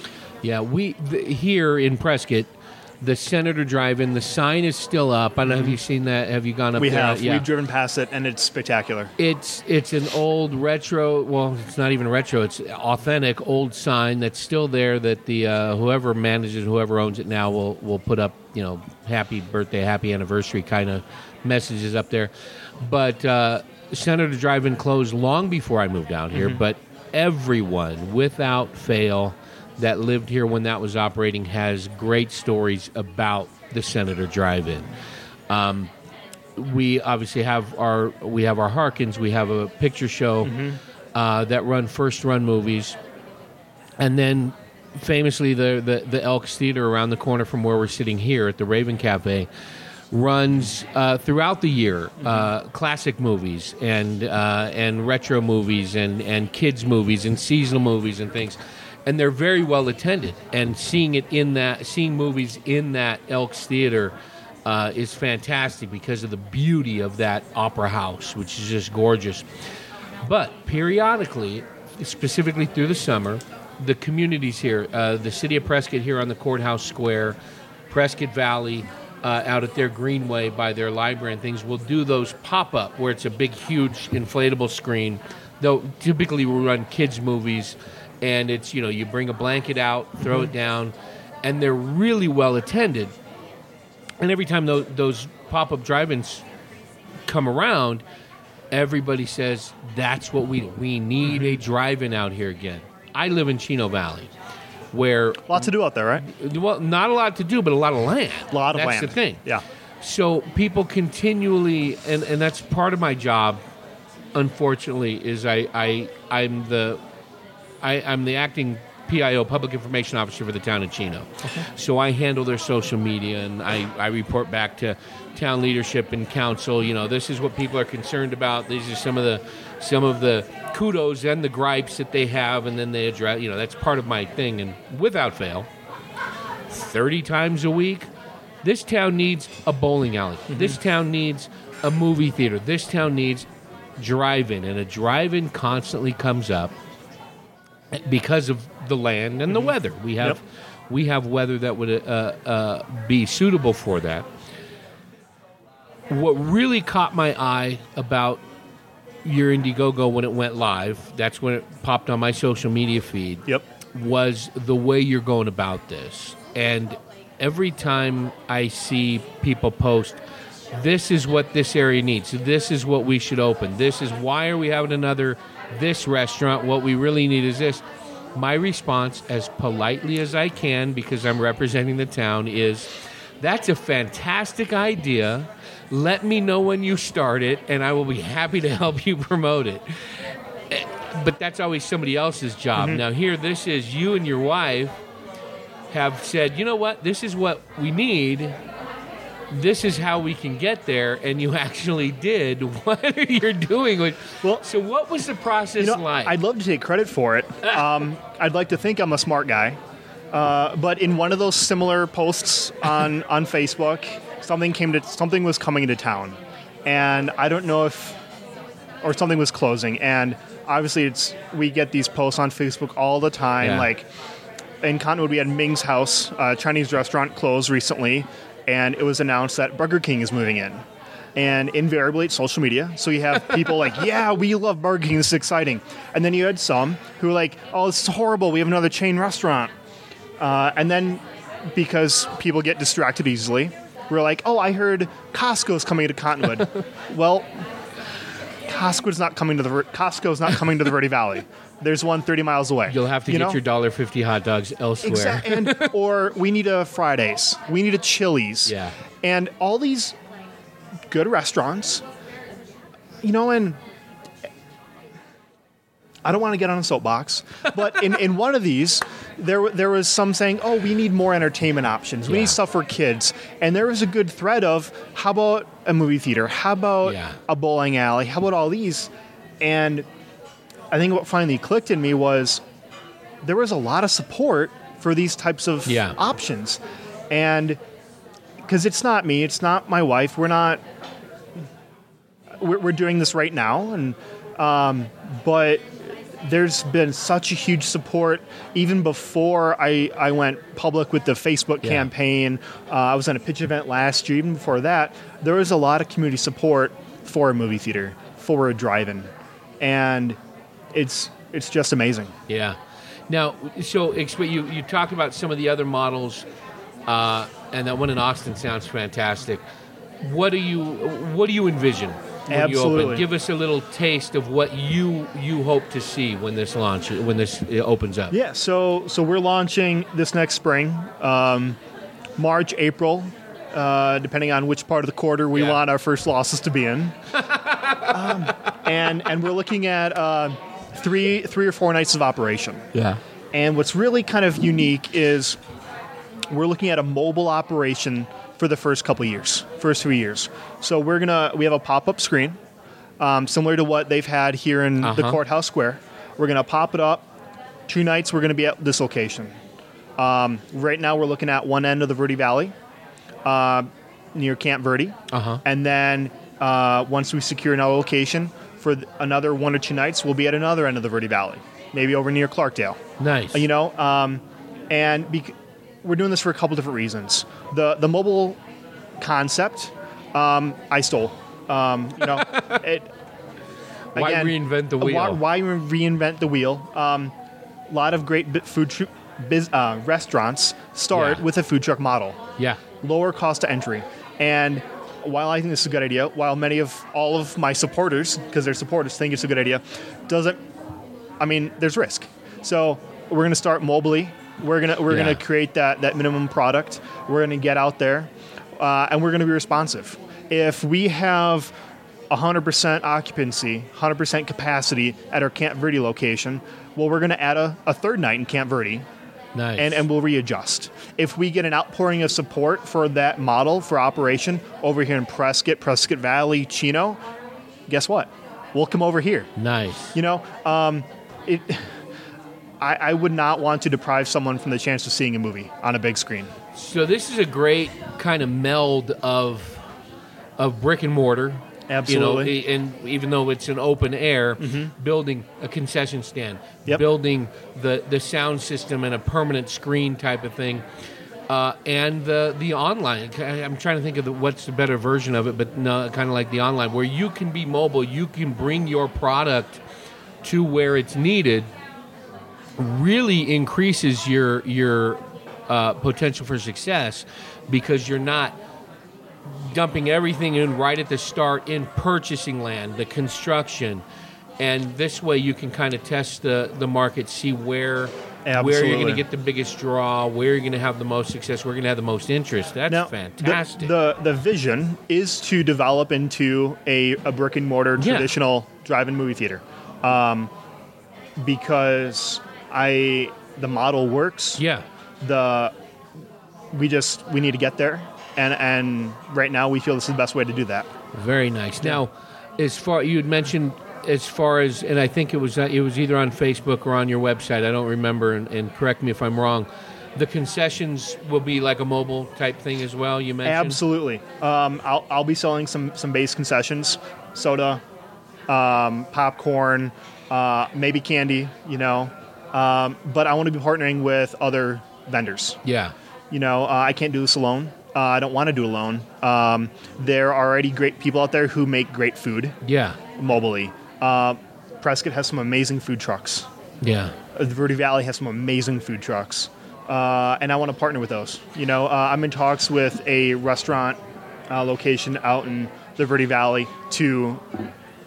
Yeah, we th- here in Prescott, the Senator Drive-In. The sign is still up. I don't know. Have you seen that? Have you gone up We there? have Yeah. we've driven past it, and it's spectacular. It's it's an old retro. Well, it's not even retro. It's authentic old sign that's still there. That the uh, whoever manages, whoever owns it now, will will put up. You know, happy birthday, happy anniversary kind of messages up there. But uh, Senator Drive-In closed long before I moved down here, but everyone, without fail, that lived here when that was operating has great stories about the Senator Drive-In. Um, we obviously have our we have our Harkins. We have a picture show uh, that run first run movies, and then famously the, the the Elks Theater around the corner from where we're sitting here at the Raven Cafe runs uh, throughout the year uh, classic movies and uh, and retro movies and and kids movies and seasonal movies and things. And they're very well attended, and seeing it in that, seeing movies in that Elks Theater, uh, is fantastic because of the beauty of that opera house, which is just gorgeous. But periodically, specifically through the summer, the communities here, uh, the city of Prescott here on the courthouse square, Prescott Valley, uh, out at their greenway by their library and things, will do those pop up where it's a big, huge inflatable screen. Though typically we run kids movies, and it's you know you bring a blanket out, throw it down, and they're really well attended. And every time those, those pop up drive ins come around, everybody says, that's what we We need a drive in out here again. I live in Chino Valley, where, Lots to do out there, right? well, not a lot to do, but a lot of land. A lot of that's land. the thing. Yeah. So people continually, and, and that's part of my job. Unfortunately, is I, I I'm the I, I'm the acting PIO, Public Information Officer for the town of Chino. So I handle their social media and I, I report back to town leadership and council. You know, this is what people are concerned about. These are some of the some of the kudos and the gripes that they have, and then they address. You know, that's part of my thing. And without fail, thirty times a week, this town needs a bowling alley. Mm-hmm. This town needs a movie theater. This town needs drive-in, and a drive-in constantly comes up because of the land and the weather. We have Yep. we have weather that would uh, uh, be suitable for that. What really caught my eye about your Indiegogo when it went live, that's when it popped on my social media feed Yep. was the way you're going about this. And every time I see people post, this is what this area needs. This is what we should open. This is why are we having another this restaurant? What we really need is this. My response, as politely as I can, because I'm representing the town, is that's a fantastic idea. Let me know when you start it, and I will be happy to help you promote it but that's always somebody else's job. Mm-hmm. Now, here, this is you and your wife have said, you know what, this is what we need. This is how we can get there, and you actually did what are you're doing. With, Well- so what was the process You know, like? I'd love to take credit for it. Um, I'd like to think I'm a smart guy. Uh, but in one of those similar posts on, on Facebook, something came to something was coming to town, and I don't know if or something was closing. And obviously, it's we get these posts on Facebook all the time. Yeah. Like in Cottonwood, we had Ming's House, a Chinese restaurant, closed recently, and it was announced that Burger King is moving in. And invariably, it's social media. So you have people like, "Yeah, we love Burger King. This is exciting," and then you had some who were like, "Oh, this is horrible. We have another chain restaurant." Uh, and then because people get distracted easily, we're like, "Oh, I heard Costco's coming to Cottonwood." well, Costco's not coming to the Costco's not coming to the Verde Valley. There's one 30 miles away. You'll have to You get know? your dollar fifty hot dogs elsewhere. Exact- and or we need a Fridays. We need a Chili's. Yeah. And all these good restaurants, you know, and I don't want to get on a soapbox, but in, in one of these, there there was some saying, "Oh, we need more entertainment options. We Yeah. need stuff for kids." And there was a good thread of, "How about a movie theater? How about Yeah. a bowling alley? How about all these?" And I think what finally clicked in me was there was a lot of support for these types of Yeah. options, and because it's not me, it's not my wife. We're not. We're, we're doing this right now, and um, but there's been such a huge support even before I, I went public with the Facebook Yeah. campaign. Uh, I was at a pitch event last year. Even before that, there was a lot of community support for a movie theater, for a drive-in, and it's it's just amazing. Yeah. Now, so you you talked about some of the other models, uh, and that one in Austin sounds fantastic. What do you what do you envision? when you Absolutely. open. Give us a little taste of what you you hope to see when this launches when this opens up. Yeah, so so we're launching this next spring, um, March, April, uh, depending on which part of the quarter we Yeah. want our first losses to be in. um, and and we're looking at uh, three three or four nights of operation. Yeah. And what's really kind of unique is we're looking at a mobile operation for the first couple years, first three years. So we're gonna we have a pop up screen, um, similar to what they've had here in the Uh-huh. courthouse square. We're gonna pop it up. Two nights we're gonna be at this location. Um, right now we're looking at one end of the Verde Valley, uh, near Camp Verde, Uh-huh. and then uh, once we secure another location for another one or two nights, we'll be at another end of the Verde Valley, maybe over near Clarkdale. Nice. You know, um, and bec- we're doing this for a couple different reasons. The the mobile concept, um, I stole. Um, you know, it. Why reinvent the wheel? why reinvent the wheel? Um, a lot of great food tru- biz, uh, restaurants start Yeah. with a food truck model yeah. lower cost to entry. And while I think this is a good idea, while many of all of my supporters, because they're supporters, think it's a good idea, doesn't. I mean, there's risk. So we're going to start mobily. We're gonna we're Yeah. gonna create that that minimum product. We're going to get out there, uh, and we're going to be responsive. If we have 100% occupancy, 100% capacity at our Camp Verde location, well, we're going to add a, a third night in Camp Verde Nice. and, and we'll readjust. If we get an outpouring of support for that model for operation over here in Prescott, Prescott Valley, Chino, guess what? We'll come over here. nice. You know, um, it. I, I would not want to deprive someone from the chance of seeing a movie on a big screen. So this is a great kind of meld of of brick and mortar. Absolutely. You know, and even though it's an open air, building a concession stand, Yep. building the the sound system and a permanent screen type of thing. Uh, and the the online, I'm trying to think of the, what's the better version of it, but no, kind of like the online, where you can be mobile, you can bring your product to where it's needed, really increases your your uh, potential for success because you're not dumping everything in right at the start in purchasing land, the construction, and this way you can kind of test the the market, see where. Where you're going to get the biggest draw, where you're going to have the most success, where you're going to have the most interest. That's Now, the- fantastic. The, the vision is to develop into a, a brick and mortar Yeah. traditional drive-in movie theater, um, because I the model works. yeah. the we just we need to get there and and right now we feel this is the best way to do that Very nice. Now, as far you had mentioned, as far as, and I think it was uh, it was either on Facebook or on your website. I don't remember, and, and correct me if I'm wrong. The concessions will be like a mobile type thing as well. You mentioned absolutely um, I'll, I'll be selling some some base concessions soda um, popcorn uh, maybe candy you know um, but i want to be partnering with other vendors Yeah, You know, uh, I can't do this alone. Uh, I don't want to do it alone. Um, there are already great people out there who make great food yeah, mobily. Uh, Prescott has some amazing food trucks. yeah. Uh, The Verde Valley has some amazing food trucks, uh, and I want to partner with those. You know, uh, I'm in talks with a restaurant uh, location out in the Verde Valley to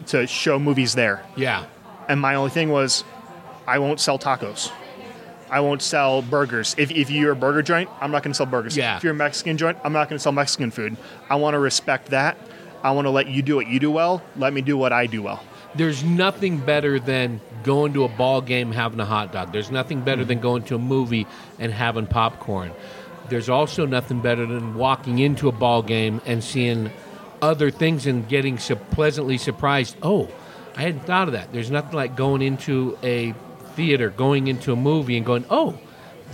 to show movies there. Yeah, And my only thing was, I won't sell tacos. I won't sell burgers. If, if you're a burger joint, I'm not going to sell burgers. Yeah. If you're a Mexican joint, I'm not going to sell Mexican food. I want to respect that. I want to let you do what you do well. Let me do what I do well. There's nothing better than going to a ball game having a hot dog. There's nothing better than mm-hmm. going to a movie and having popcorn. There's also nothing better than walking into a ball game and seeing other things and getting so pleasantly surprised. Oh, I hadn't thought of that. There's nothing like going into a theater, going into a movie and going, "Oh,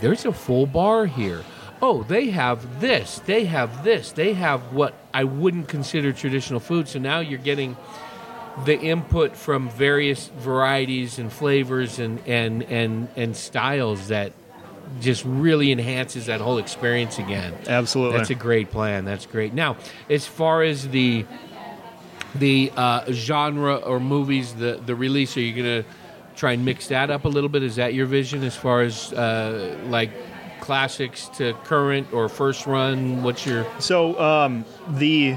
there's a full bar here." Oh, they have this. They have this. They have what I wouldn't consider traditional food. So now you're getting the input from various varieties and flavors and and and and styles that just really enhances that whole experience again. Absolutely. That's a great plan. That's great. Now, as far as the the uh, genre or movies, the the release, are you gonna try and mix that up a little bit? Is that your vision as far as uh, like classics to current or first run? What's your So um, the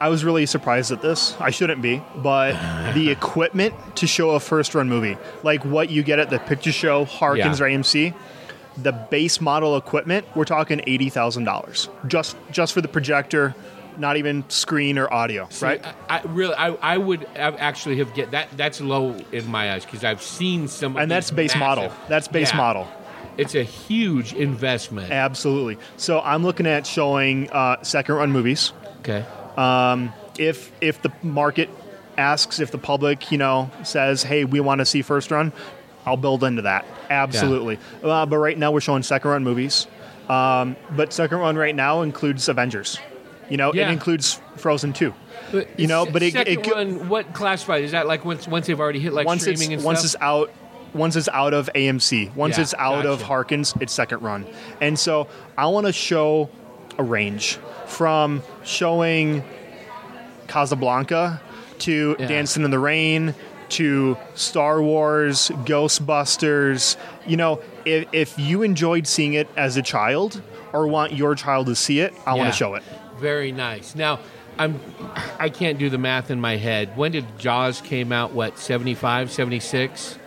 I was really surprised at this. I shouldn't be, but the equipment to show a first run movie, like what you get at the picture show, Harkins Yeah. or AMC, the base model equipment, we're talking eighty thousand dollars just just for the projector, not even screen or audio, right? I, I really, I, I would actually have get that. That's low in my eyes because I've seen some, of and that's base model. That's base Yeah. model. It's a huge investment. Absolutely. So I'm looking at showing uh, second run movies. Okay. if if the market asks if the public you know says hey we want to see first run i'll build into that absolutely uh, but right now we're showing second run movies um, but second run right now includes avengers you know Yeah. it includes frozen 2 But You know, but it- second it one, what classified is that? Like once once they've already hit like once it's streaming and once stuff. it's out once it's out of AMC, once Yeah, it's out of. Harkins, it's second run. And so I want to show a range from showing Casablanca to Yeah. Dancing in the Rain to Star Wars, Ghostbusters. You know, if, if you enjoyed seeing it as a child or want your child to see it, I want to show it. Very nice. Now, I'm I can't do the math in my head. When did Jaws came out? What 75, 76?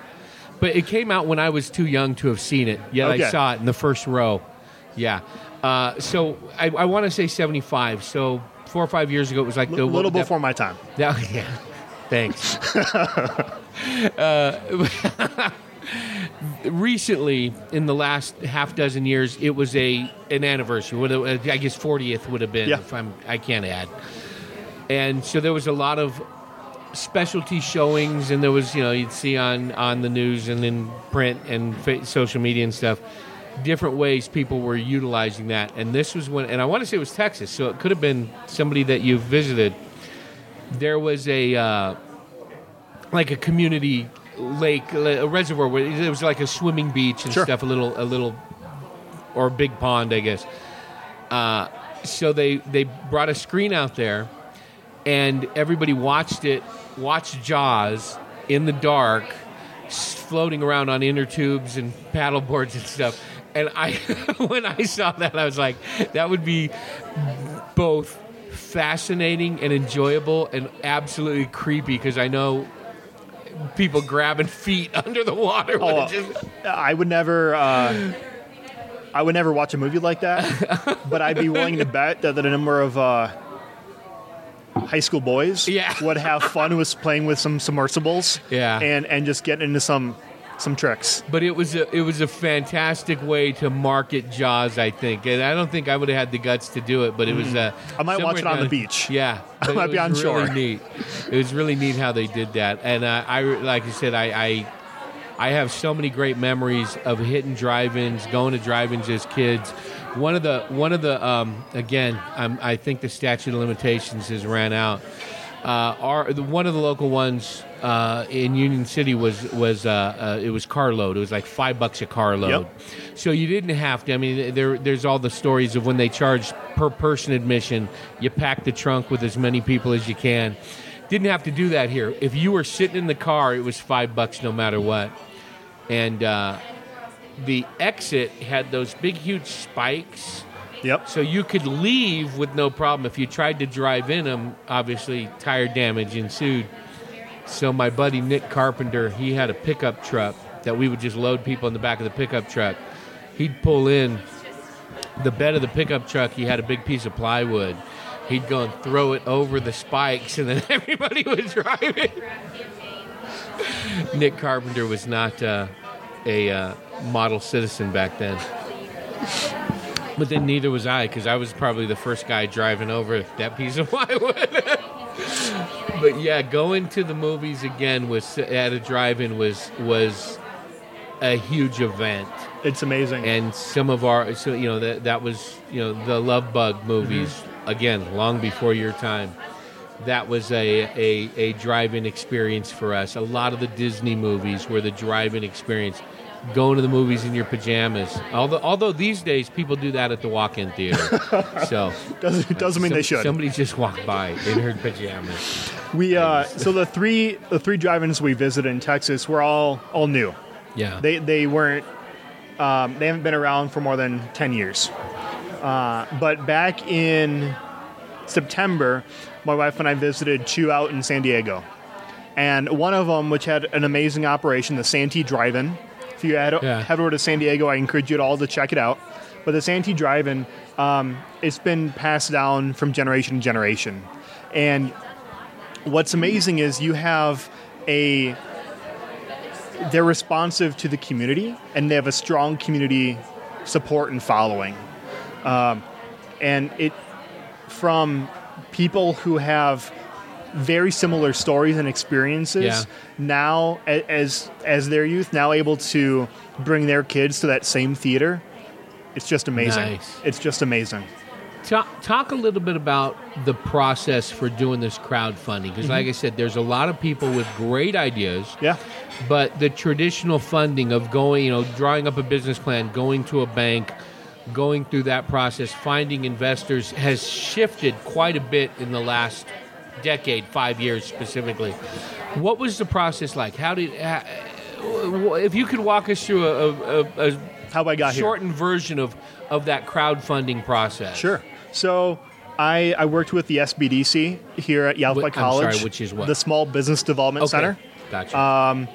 But it came out when I was too young to have seen it. Yet Okay. I saw it in the first row. Yeah. Uh, so I, I want to say 75. So four or five years ago, it was like A the little that- before my time. that, yeah. Thanks. uh, recently, in the last half dozen years, it was a an anniversary. I guess 40th would have been. Yeah. If I'm, I can't add. And so there was a lot of specialty showings, and there was you know you'd see on on the news and in print and fa- social media and stuff. Different ways people were utilizing that, and this was when, and I want to say it was Texas, so it could have been somebody that you visited there was a uh, like a community lake, a reservoir where it was like a swimming beach and Sure. stuff, a little, a little, or a big pond, I guess. Uh, so they they brought a screen out there, and everybody watched it, watched Jaws in the dark, floating around on inner tubes and paddle boards and stuff. And I, when I saw that, I was like, that would be both fascinating and enjoyable and absolutely creepy because I know people grabbing feet under the water. Oh, just- I would never. Uh, I would never watch a movie like that, but I'd be willing to bet that the number of uh, high school boys Yeah. would have fun with playing with some submersibles, Yeah. and and just getting into some some tricks. but it was a it was a fantastic way to market Jaws, I think, and I don't think I would have had the guts to do it, but it was. Uh, I might watch it on the beach. Yeah, but might it be on really shore. Neat. It was really neat how they did that, and uh, I like I said, I. I I have so many great memories of hitting drive-ins, going to drive-ins as kids. One of the one of the um, again, um, I think the statute of limitations has ran out. Uh, our the, one of the local ones uh, in Union City was was uh, uh, it was carload. It was like five bucks a carload. Yep. So you didn't have to. I mean, there there's all the stories of when they charged per person admission. You pack the trunk with as many people as you can. Didn't have to do that here. If you were sitting in the car, it was five bucks no matter what. And uh, the exit had those big, huge spikes. Yep. So you could leave with no problem. If you tried to drive in them, obviously tire damage ensued. So my buddy Nick Carpenter, he had a pickup truck that we would just load people in the back of the pickup truck. He'd pull in the bed of the pickup truck. He had a big piece of plywood. He'd go and throw it over the spikes, and then everybody would drive it. Nick Carpenter was not uh, a uh, model citizen back then. But then neither was I, because I was probably the first guy driving over that piece of plywood. but yeah, going to the movies again was at a drive-in was was a huge event, It's amazing. and some of our so you know that that was you know the Love Bug movies mm-hmm. again long before your time. That was a, a, a drive-in experience for us. A lot of the Disney movies were the drive-in experience. Going to the movies in your pajamas. Although, although these days people do that at the walk-in theater. so doesn't doesn't mean some- they should. Somebody just walked by in her pajamas. we uh, so the three the three drive-ins we visited in Texas were all all new. Yeah. They they weren't um, they haven't been around for more than ten years. Uh, but back in September, my wife and I visited Chew Out in San Diego. And one of them, which had an amazing operation, the Santee Drive-In. If you head, Yeah. head over to San Diego, I encourage you all to check it out. But the Santee Drive-In, um, it's been passed down from generation to generation. And what's amazing is you have a they're responsive to the community and they have a strong community support and following um, and it from people who have very similar stories and experiences Yeah. now as as their youth now able to bring their kids to that same theater. It's just amazing. Nice. it's just amazing. Talk, talk a little bit about the process for doing this crowdfunding because, like mm-hmm. I said, there's a lot of people with great ideas, yeah. but the traditional funding of going, you know, drawing up a business plan, going to a bank, going through that process, finding investors has shifted quite a bit in the last decade, five years specifically. What was the process like? How did, if you could walk us through a, a, a, how I got here shortened version of, of that crowdfunding process? Sure. So I, I worked with the SBDC here at Yavapai College. sorry, which is what? The Small Business Development Okay. Center. Gotcha.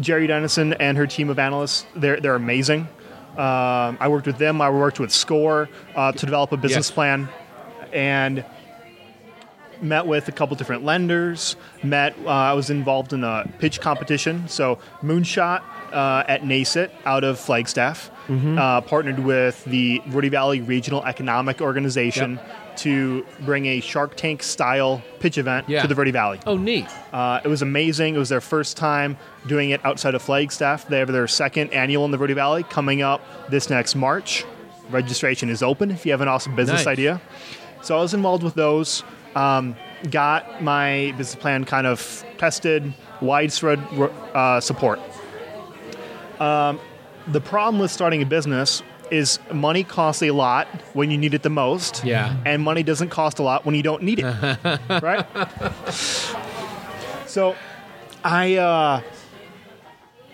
Jerry Dennison and her team of analysts, they're, they're amazing. Um, I worked with them. I worked with SCORE uh, to develop a business Yes. plan and met with a couple different lenders. Met, uh, I was involved in a pitch competition. So Moonshot uh, at NACET out of Flagstaff Mm-hmm. uh, partnered with the Verde Valley Regional Economic Organization to bring a Shark Tank style pitch event Yeah. to the Verde Valley. oh, neat. Uh, it was amazing. It was their first time doing it outside of Flagstaff. They have their second annual in the Verde Valley coming up this next March. Registration is open if you have an awesome business Nice. idea. So I was involved with those. Um, got my business plan kind of tested, widespread uh, support. Um, the problem with starting a business is money costs a lot when you need it the most. Yeah. And money doesn't cost a lot when you don't need it. right? So I uh,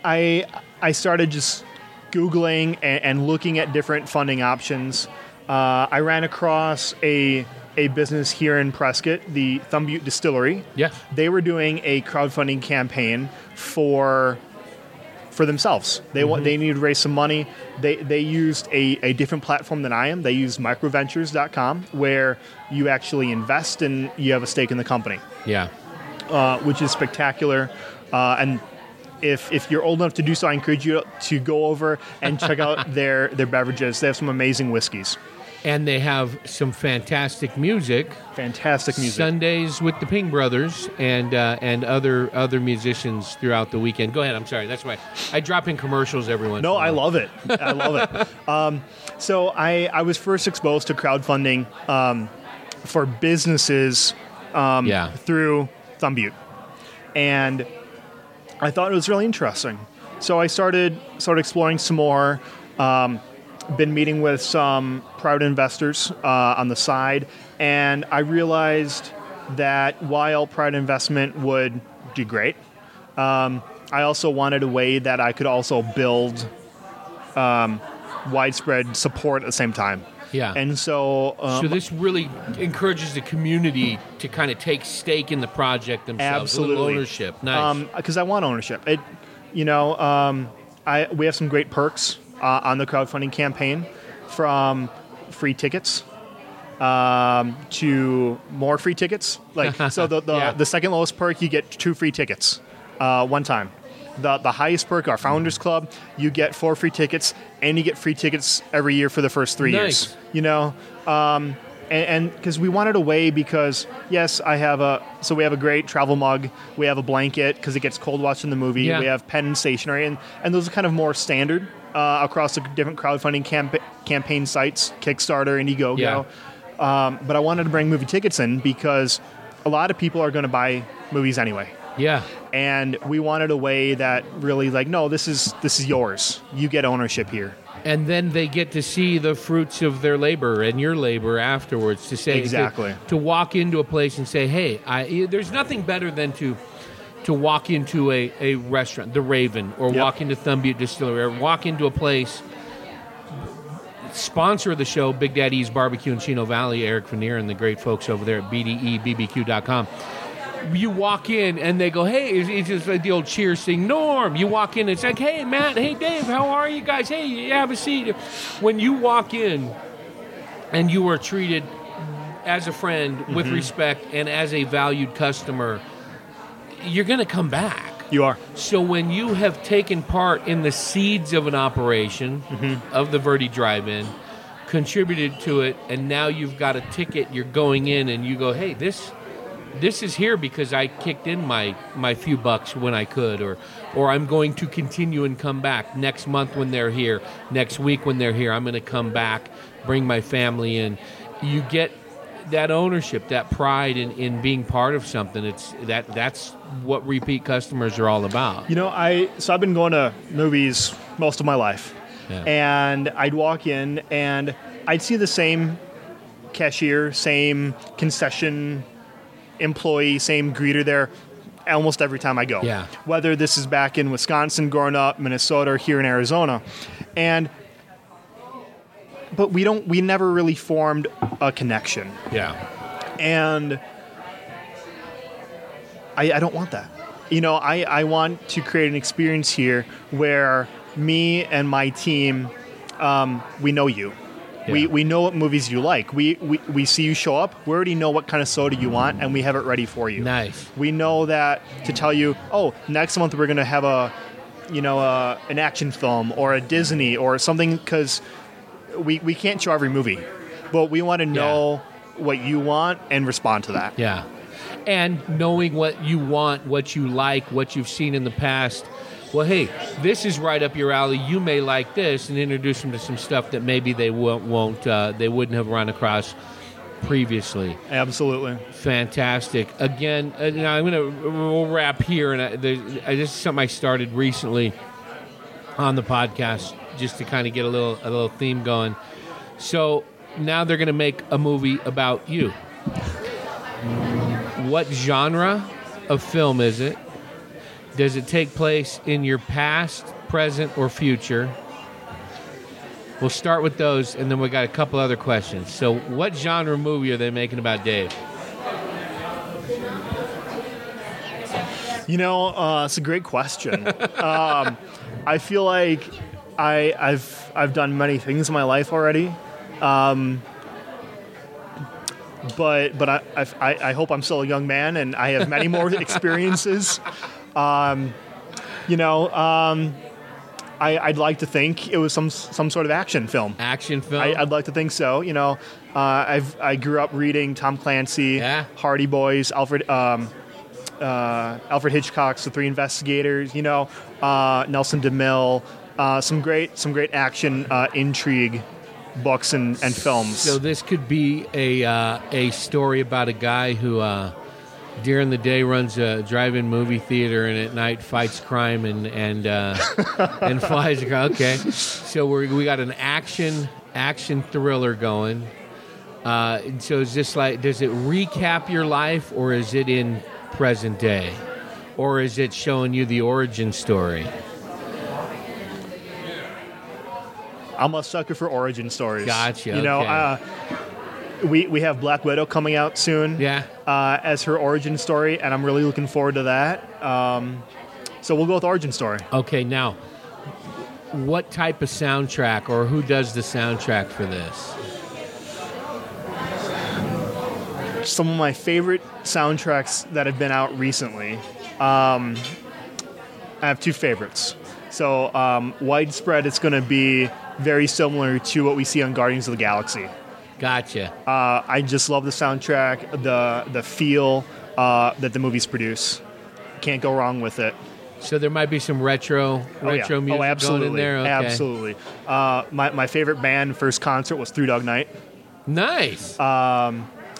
I I started just googling and, and looking at different funding options. Uh, I ran across a a business here in Prescott, the Thumb Butte Distillery. Yeah. They were doing a crowdfunding campaign for for themselves. They want they needed to raise some money. They they used a, a different platform than I am. They used microventures.com where you actually invest and you have a stake in the company Yeah. uh, which is spectacular. Uh, and if, if you're old enough to do so, I encourage you to go over and check out their, their beverages. They have some amazing whiskeys. And they have some fantastic music. Fantastic music. Sundays with the Ping Brothers and uh, and other other musicians throughout the weekend. Go ahead. I'm sorry. That's why I drop in commercials every once. No, I love it. I love it. Um, so I, I was first exposed to crowdfunding um, for businesses um, Yeah. through Thumb Butte. And I thought it was really interesting. So I started started exploring some more. Um, been meeting with some private investors uh, on the side, and I realized that while private investment would do great, um, I also wanted a way that I could also build um, widespread support at the same time. Yeah. And so, um, so this really encourages the community to kind of take stake in the project themselves. Absolutely. ownership. Nice. because I want ownership. It, you know, um, I we have some great perks uh, on the crowdfunding campaign, from free tickets um, to more free tickets. Like so, the the, Yeah. the second lowest perk you get two free tickets uh, one time. The the highest perk, our Founders Club, you get four free tickets, and you get free tickets every year for the first three Nice. years. You know. Um, and because we wanted a way because yes i have a so we have a great travel mug we have a blanket because it gets cold watching the movie Yeah. we have pen and stationery and, and those are kind of more standard uh, across the different crowdfunding camp- campaign sites kickstarter indiegogo Yeah. um, but i wanted to bring movie tickets in because a lot of people are going to buy movies anyway yeah. and we wanted a way that really like no this is this is yours you get ownership here And then they get to see the fruits of their labor and your labor afterwards. To say to- Exactly. to, walk into a place and say, "Hey, I, there's nothing better than to." To walk into a, a restaurant, the Raven, or Yep. walk into Thumb Distillery, or walk into a place sponsor of the show, Big Daddy's Barbecue in Chino Valley, Eric Veneer and the great folks over there at BDEBBQ.com. You walk in and they go, hey, it's, it's just like the old cheers thing. Norm, you walk in, it's like, hey, Matt, hey, Dave, how are you guys? Hey, you have a seat. When you walk in and you are treated as a friend with mm-hmm. respect and as a valued customer, you're going to come back. You are. So when you have taken part in the seeds of an operation mm-hmm. of the Verde Drive-In, contributed to it, and now you've got a ticket, you're going in, and you go, "Hey, this." This is here because I kicked in my, my few bucks when I could, or or I'm going to continue and come back next month when they're here, next week when they're here. I'm going to come back, bring my family in. You get that ownership, that pride in, in being part of something. It's that that's what repeat customers are all about. You know, I so I've been going to movies most of my life, Yeah. and I'd walk in and I'd see the same cashier, same concession employee, same greeter there almost every time I go. Yeah. Whether this is back in Wisconsin growing up, Minnesota, or here in Arizona. And but we don't we never really formed a connection. Yeah. And I, I don't want that. You know, I, I want to create an experience here where me and my team, um, we know you. We, Yeah. we know what movies you like. We, we, we see you show up. We already know what kind of soda you want, and we have it ready for you. Nice. We know that to tell you, oh, next month we're going to have a, you know, a, an action film or a Disney or something because we, we can't show every movie, but we want to know what you want and respond to that. Yeah. And knowing what you want, what you like, what you've seen in the past. Well, hey, this is right up your alley. You may like this, and introduce them to some stuff that maybe they won't, won't uh, they wouldn't have run across previously. Absolutely. Fantastic. Again, uh, now I'm gonna we'll wrap here, and I, there's, I, this is something I started recently on the podcast just to kind of get a little a little theme going. So now they're gonna make a movie about you. What genre of film is it? Does it take place in your past, present, or future? We'll start with those, and then we got a couple other questions. So, what genre movie are they making about Dave? You know, uh, it's a great question. um, I feel like I, I've I've done many things in my life already, um, but but I, I I hope I'm still a young man and I have many more experiences. Um, you know, um, I, I'd like to think it was some some sort of action film. Action film? I, I'd like to think so. You know, uh, I've I grew up reading Tom Clancy, Yeah. Hardy Boys, Alfred um, uh, Alfred Hitchcock's The Three Investigators. You know, uh, Nelson DeMille. Uh, some great some great action uh, intrigue books and, and films. So this could be a uh, a story about a guy who uh, during the day runs a drive-in movie theater and at night fights crime and and uh, and flies. Okay, so we we got an action action thriller going. Uh, so is this like does it recap your life or is it in present day, or is it showing you the origin story? I'm a sucker for origin stories. Gotcha, You know, okay. uh, we we have Black Widow coming out soon. Yeah. Uh, as her origin story, and I'm really looking forward to that. Um, so we'll go with origin story. Okay, now, what type of soundtrack or who does the soundtrack for this? some of my favorite soundtracks that have been out recently. Um, I have two favorites. So, um, widespread, it's going to be very similar to what we see on Guardians of the Galaxy. Gotcha. Uh, I just love the soundtrack, the the feel uh, that the movies produce. Can't go wrong with it. So there might be some retro Oh, yeah. retro music oh, absolutely. going in there. Okay. Absolutely. Uh, my, my favorite band first concert was Three Dog Night. Nice.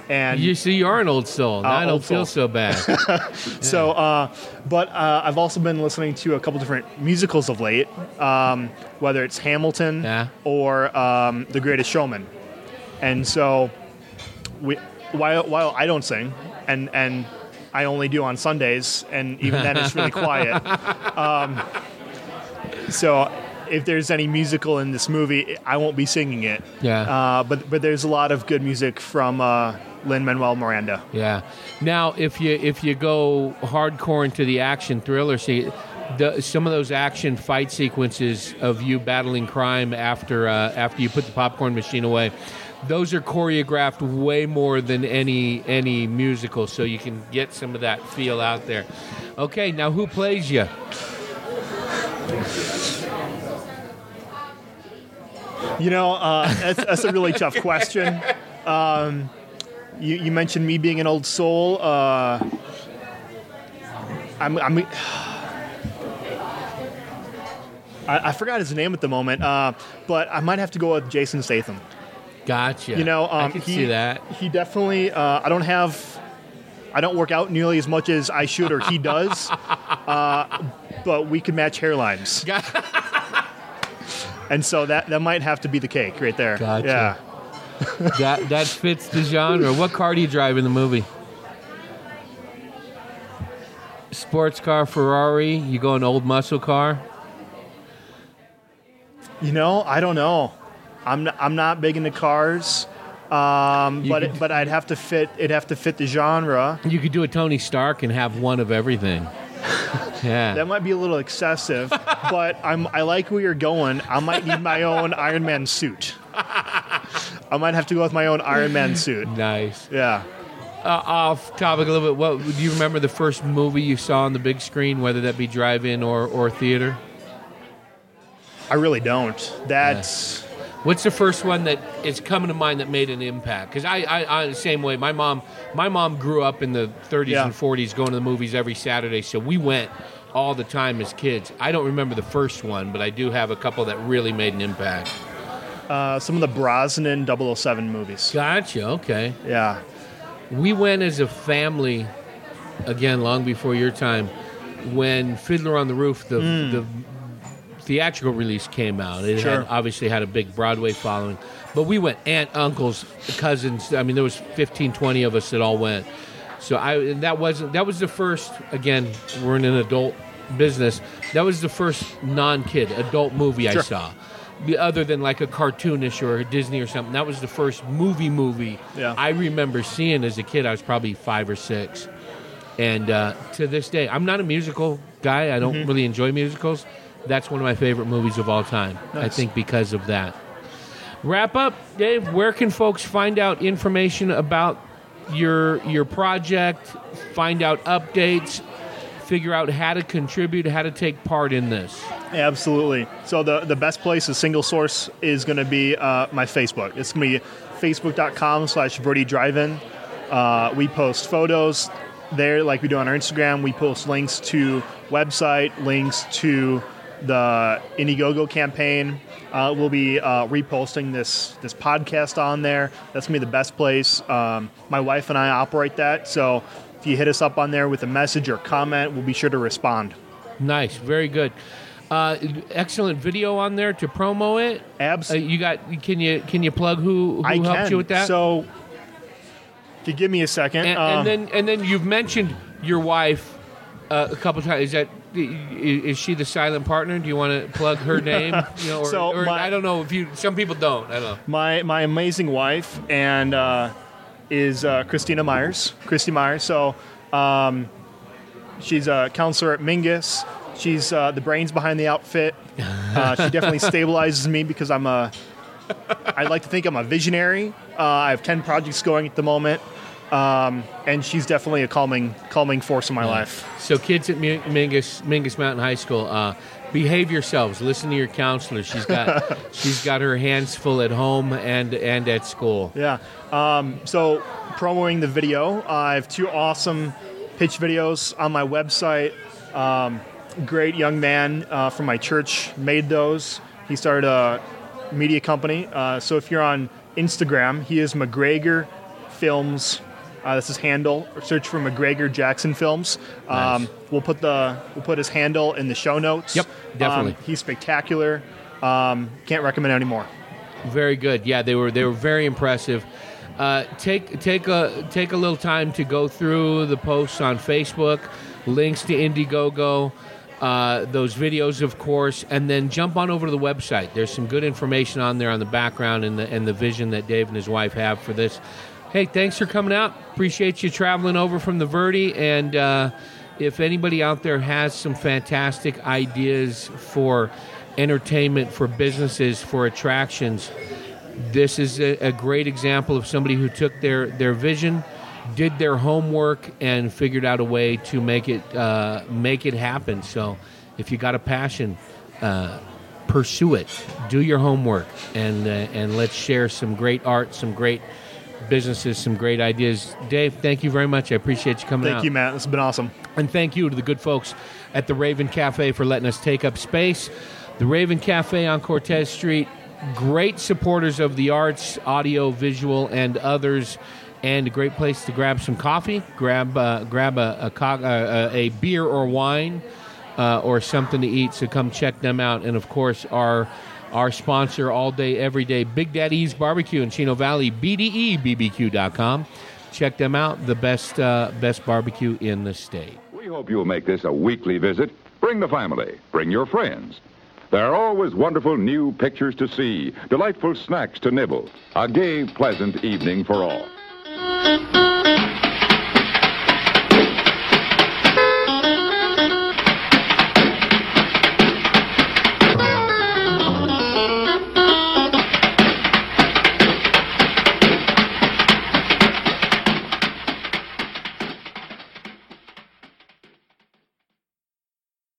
And you see, you are an old soul. Now I don't Uh, feel so bad. So, uh, but uh, I've also been listening to a couple different musicals of late, um, whether it's Hamilton Yeah. or um, The Greatest Showman. And so, we, while, while I don't sing, and, and I only do on Sundays, and even then it's really quiet. Um, so, if there's any musical in this movie, I won't be singing it. Yeah. Uh, but but there's a lot of good music from uh, Lin Manuel Miranda. Yeah. Now, if you if you go hardcore into the action thriller, see, the, some of those action fight sequences of you battling crime after uh, after you put the popcorn machine away, those are choreographed way more than any any musical, so you can get some of that feel out there. Okay, now who plays you? You know, uh, that's, that's a really tough question. Um, you, you mentioned me being an old soul. Uh, I'm, I'm I, I forgot his name at the moment, uh, but I might have to go with Jason Statham. Gotcha. You know, um, I can he, see that. He definitely. Uh, I don't have. I don't work out nearly as much as I should or he does, uh, but we can match hairlines, and so that that might have to be the cake right there. Gotcha. Yeah. That that fits the genre. What car do you drive in the movie? Sports car, Ferrari. You go an old muscle car. You know, I don't know. I'm not, I'm not big into cars, um, but it, but I'd have to fit. It'd have to fit the genre. You could do a Tony Stark and have one of everything. Yeah. That might be a little excessive, but I'm I like where you're going. I might need my own Iron Man suit. I might have to go with my own Iron Man suit. nice. Yeah. Uh, off topic a little bit. What do you remember the first movie you saw on the big screen, whether that be drive-in or, or theater? I really don't. That's What's the first one that is coming to mind that made an impact? Because I, I, I, the same way. My mom, my mom grew up in the 30s Yeah. and 40s, going to the movies every Saturday, so we went all the time as kids. I don't remember the first one, but I do have a couple that really made an impact. Uh, some of the Brosnan 007 movies. Gotcha. Okay. Yeah. We went as a family, again, long before your time, when Fiddler on the Roof, the, the theatrical release came out. It. Sure. had, obviously had a big Broadway following. But we went, aunt, uncles, cousins. I mean, there was 15, 20 of us that all went. So I and that wasn't that was the first. Again, we're in an adult business. That was the first non-kid adult movie I saw, other than like a cartoonish or a Disney or something. That was the first movie movie Yeah. I remember seeing as a kid. I was probably five or six, and uh, to this day, I'm not a musical guy. I don't Mm-hmm. really enjoy musicals. That's one of my favorite movies of all time. I think because of that. Wrap up, Dave. Where can folks find out information about your your project? Find out updates. Figure out how to contribute, how to take part in this. Absolutely. So the the best place, the single source, is going to be uh, my Facebook. It's going to be facebook.com slash Verde Drive-In. Uh, we post photos there like we do on our Instagram. We post links to website, links to the Indiegogo campaign. Uh, we'll be uh, reposting this this podcast on there. That's gonna be the best place. Um, my wife and I operate that, so if you hit us up on there with a message or comment, we'll be sure to respond. Nice, very good. Uh, excellent video on there to promo it. Abs- Uh, you got? Can you can you plug who who I helped can. you with that? So, if you give me a second, and, um, and then and then you've mentioned your wife uh, a couple times. Is that is she the silent partner? Do you want to plug her name? You know, or, So or my- I don't know if you. Some people don't. I don't know. my my amazing wife and uh, is uh, Christina Meyers, Christy Meyers. So, um, she's a counselor at Mingus. She's uh, the brains behind the outfit. Uh, she definitely stabilizes me because I'm a. I like to think I'm a visionary. Uh, I have ten projects going at the moment, um, and she's definitely a calming calming force in my life. So kids at Mi- Mingus Mingus Mountain High School, uh, behave yourselves. Listen to your counselor. She's got she's got her hands full at home and and at school. Yeah. Um, so, promoting the video, I have two awesome pitch videos on my website. Um, great young man uh, from my church made those. He started a media company. Uh, so, if you're on Instagram, he is MacGregor Films. Uh, that's his handle. Search for MacGregor Jackson Films. Um, Nice. We'll put the we'll put his handle in the show notes. Yep, definitely. Um, he's spectacular. Um, can't recommend any more. Very good. Yeah, they were they were very impressive. Uh, take take a take a little time to go through the posts on Facebook, links to Indiegogo. uh, those videos, of course, and then jump on over to the website. There's some good information on there on the background and the and the vision that Dave and his wife have for this. Hey, thanks for coming out. Appreciate you traveling over from the Verde. And uh, if anybody out there has some fantastic ideas for entertainment, for businesses, for attractions, this is a, a great example of somebody who took their their vision did their homework and figured out a way to make it uh, make it happen. So, if you got a passion, uh, pursue it. Do your homework, and uh, and let's share some great art, some great businesses, some great ideas. Dave, thank you very much. I appreciate you coming Thank out. you, Matt. This has been awesome. And thank you to the good folks at the Raven Cafe for letting us take up space. The Raven Cafe on Cortez Street, great supporters of the arts, audio, visual, and others, and a great place to grab some coffee, grab uh, grab a a, co- uh, a beer or wine, uh, or something to eat. So come check them out, and of course our. Our sponsor all day, every day, Big Daddy's Barbecue in Chino Valley, BDEBBQ.com. Check them out, the best uh, best barbecue in the state. We hope you'll make this a weekly visit. Bring the family, bring your friends. There are always wonderful new pictures to see, delightful snacks to nibble, a gay, pleasant evening for all.